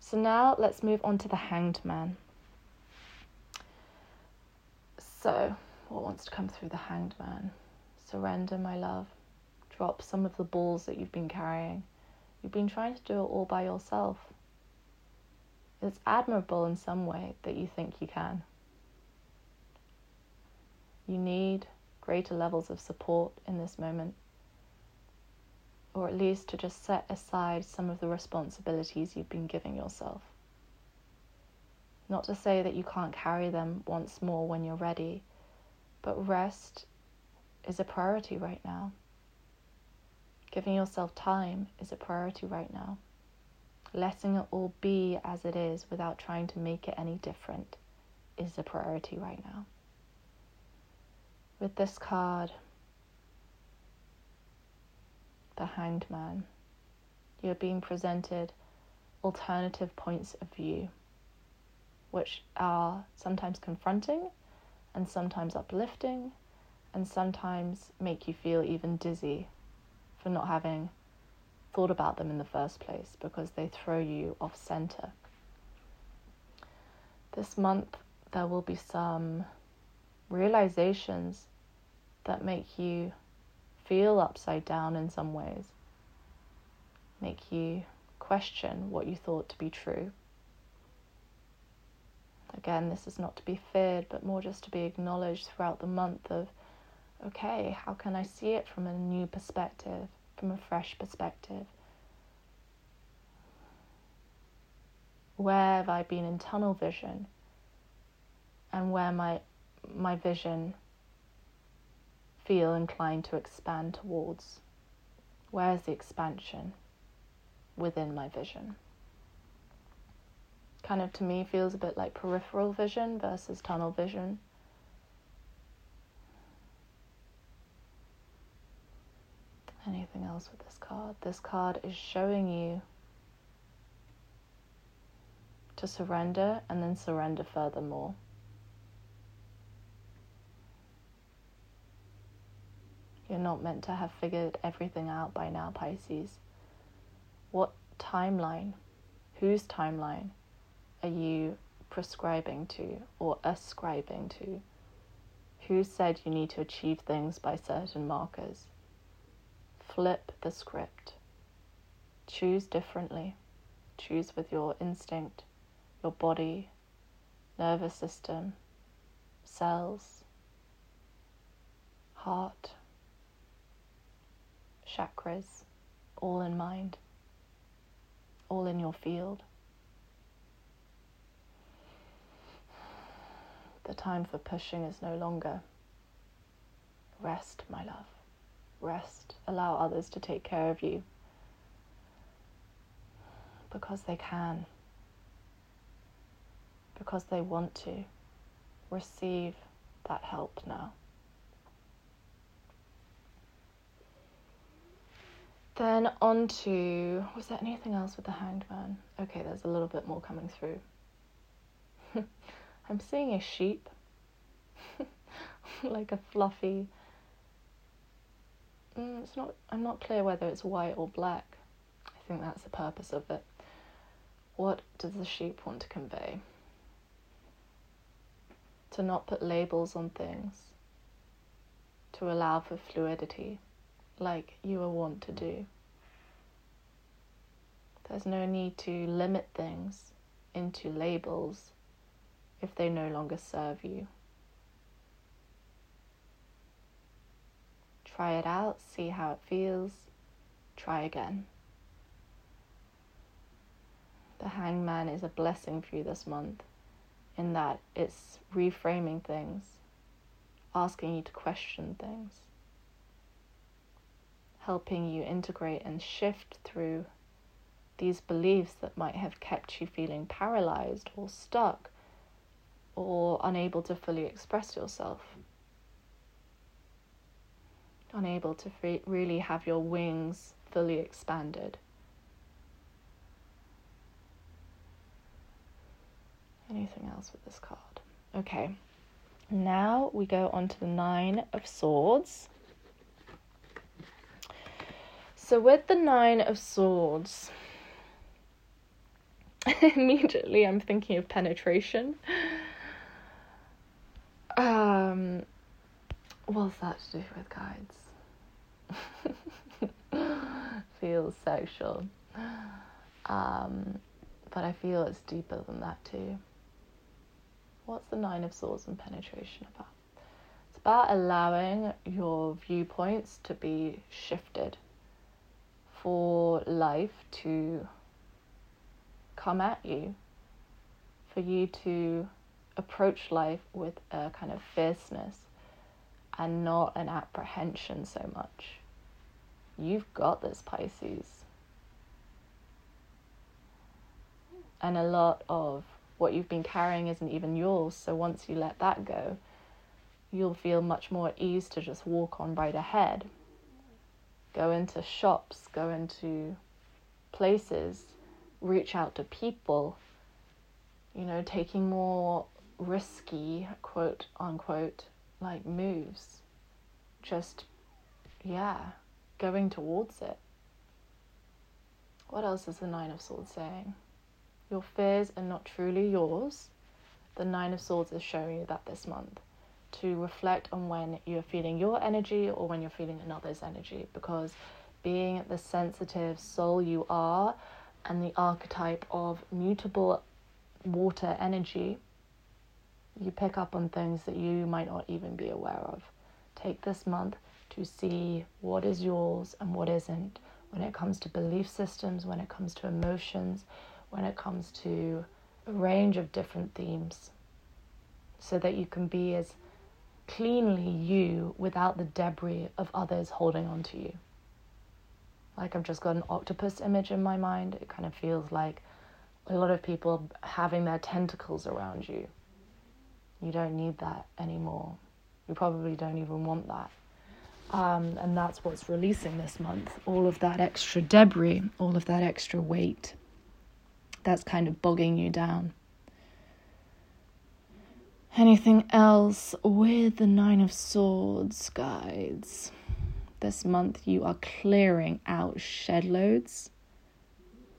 So now let's move on to the hanged man. So, what wants to come through the hanged man? Surrender, my love. Drop some of the balls that you've been carrying. You've been trying to do it all by yourself. It's admirable in some way that you think you can. You need greater levels of support in this moment, or at least to just set aside some of the responsibilities you've been giving yourself. Not to say that you can't carry them once more when you're ready, but rest is a priority right now. Giving yourself time is a priority right now. Letting it all be as it is without trying to make it any different is a priority right now. With this card, the Hanged Man, you're being presented alternative points of view which are sometimes confronting and sometimes uplifting and sometimes make you feel even dizzy for not having thought about them in the first place because they throw you off center. This month, there will be some realizations that make you feel upside down in some ways, make you question what you thought to be true. Again, this is not to be feared, but more just to be acknowledged throughout the month of, okay, how can I see it from a new perspective, from a fresh perspective? Where have I been in tunnel vision? And where my my vision feel inclined to expand towards? Where is the expansion within my vision? kind of to me feels a bit like peripheral vision versus tunnel vision. Anything else with this card? This card is showing you to surrender and then surrender furthermore. You're not meant to have figured everything out by now, Pisces. What timeline? Whose timeline? are you prescribing to or ascribing to? Who said you need to achieve things by certain markers? Flip the script. Choose differently. Choose with your instinct, your body, nervous system, cells, heart, chakras, all in mind, all in your field. The time for pushing is no longer. Rest, my love. Rest. Allow others to take care of you. Because they can. Because they want to. Receive that help now. Then on to was there anything else with the hanged man? Okay, there's a little bit more coming through. I'm seeing a sheep, like a fluffy. Mm, it's not. I'm not clear whether it's white or black. I think that's the purpose of it. What does the sheep want to convey? To not put labels on things. To allow for fluidity, like you are wont to do. There's no need to limit things into labels if they no longer serve you. Try it out, see how it feels, try again. The hangman is a blessing for you this month in that it's reframing things, asking you to question things, helping you integrate and shift through these beliefs that might have kept you feeling paralyzed or stuck or unable to fully express yourself. Unable to free- really have your wings fully expanded. Anything else with this card? Okay. Now we go on to the Nine of Swords. So, with the Nine of Swords, immediately I'm thinking of penetration. Um, what's that to do with guides? Feels sexual. Um, but I feel it's deeper than that too. What's the Nine of Swords and penetration about? It's about allowing your viewpoints to be shifted for life to come at you, for you to approach life with a kind of fierceness and not an apprehension so much. You've got this, Pisces. And a lot of what you've been carrying isn't even yours, so once you let that go, you'll feel much more at ease to just walk on right ahead. Go into shops, go into places, reach out to people, you know, taking more risky, quote unquote, like moves. Just, yeah, going towards it. What else is the Nine of Swords saying? Your fears are not truly yours. The Nine of Swords is showing you that this month to reflect on when you're feeling your energy or when you're feeling another's energy because being the sensitive soul you are and the archetype of mutable water energy you pick up on things that you might not even be aware of. Take this month to see what is yours and what isn't when it comes to belief systems, when it comes to emotions, when it comes to a range of different themes, so that you can be as cleanly you without the debris of others holding on to you. Like I've just got an octopus image in my mind. It kind of feels like a lot of people having their tentacles around you you don't need that anymore. You probably don't even want that. Um, and that's what's releasing this month all of that extra debris, all of that extra weight that's kind of bogging you down. Anything else with the Nine of Swords, guides? This month you are clearing out shed loads.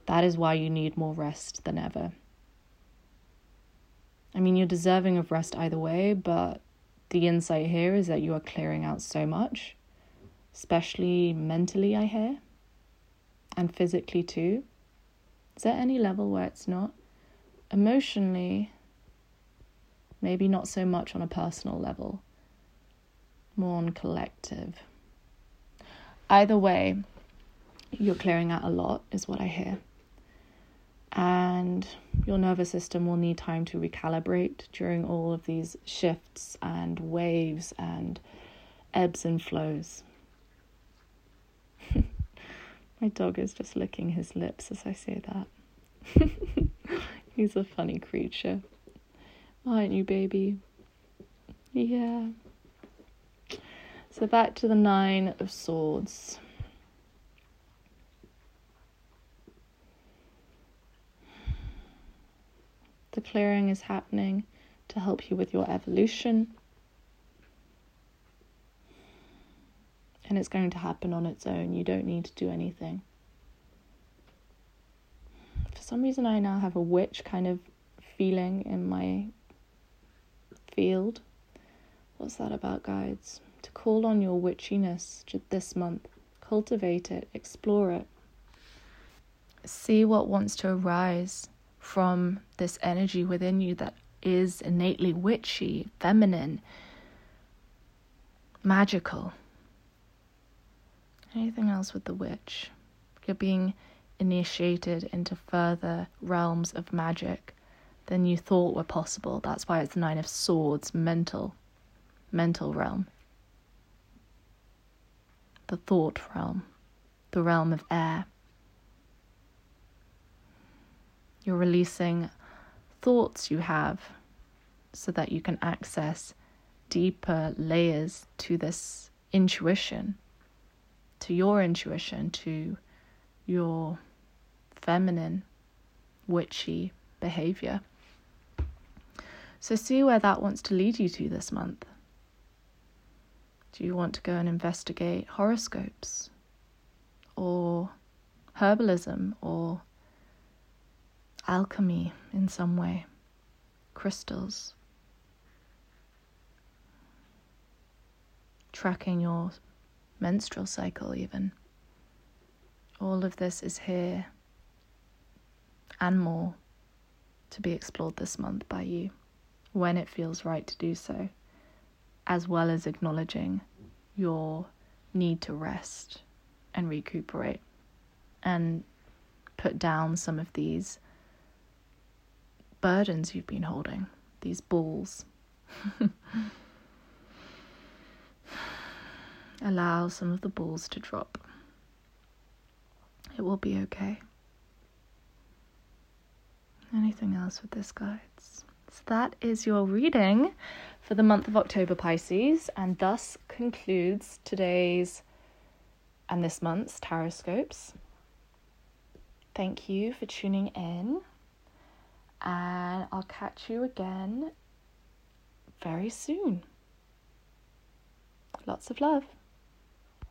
That is why you need more rest than ever. I mean, you're deserving of rest either way, but the insight here is that you are clearing out so much, especially mentally, I hear, and physically too. Is there any level where it's not? Emotionally, maybe not so much on a personal level, more on collective. Either way, you're clearing out a lot, is what I hear and your nervous system will need time to recalibrate during all of these shifts and waves and ebbs and flows. My dog is just licking his lips as I say that. He's a funny creature. Aren't you, baby? Yeah. So back to the Nine of Swords. The clearing is happening to help you with your evolution. And it's going to happen on its own. You don't need to do anything. For some reason, I now have a witch kind of feeling in my field. What's that about, guides? To call on your witchiness this month. Cultivate it, explore it. See what wants to arise from this energy within you that is innately witchy, feminine, magical. Anything else with the witch? You're being initiated into further realms of magic than you thought were possible. That's why it's the Nine of Swords, mental, mental realm. The thought realm, the realm of air. You're releasing thoughts you have so that you can access deeper layers to this intuition, to your intuition, to your feminine, witchy behavior. So, see where that wants to lead you to this month. Do you want to go and investigate horoscopes or herbalism or alchemy in some way? Crystals? Tracking your menstrual cycle, even. All of this is here and more to be explored this month by you when it feels right to do so, as well as acknowledging your need to rest and recuperate and put down some of these burdens you've been holding, these balls. Allow some of the balls to drop. It will be okay. Anything else with this, guides? So that is your reading for the month of October Pisces, and thus concludes today's and this month's Taroscopes. Thank you for tuning in, and I'll catch you again very soon. Lots of love.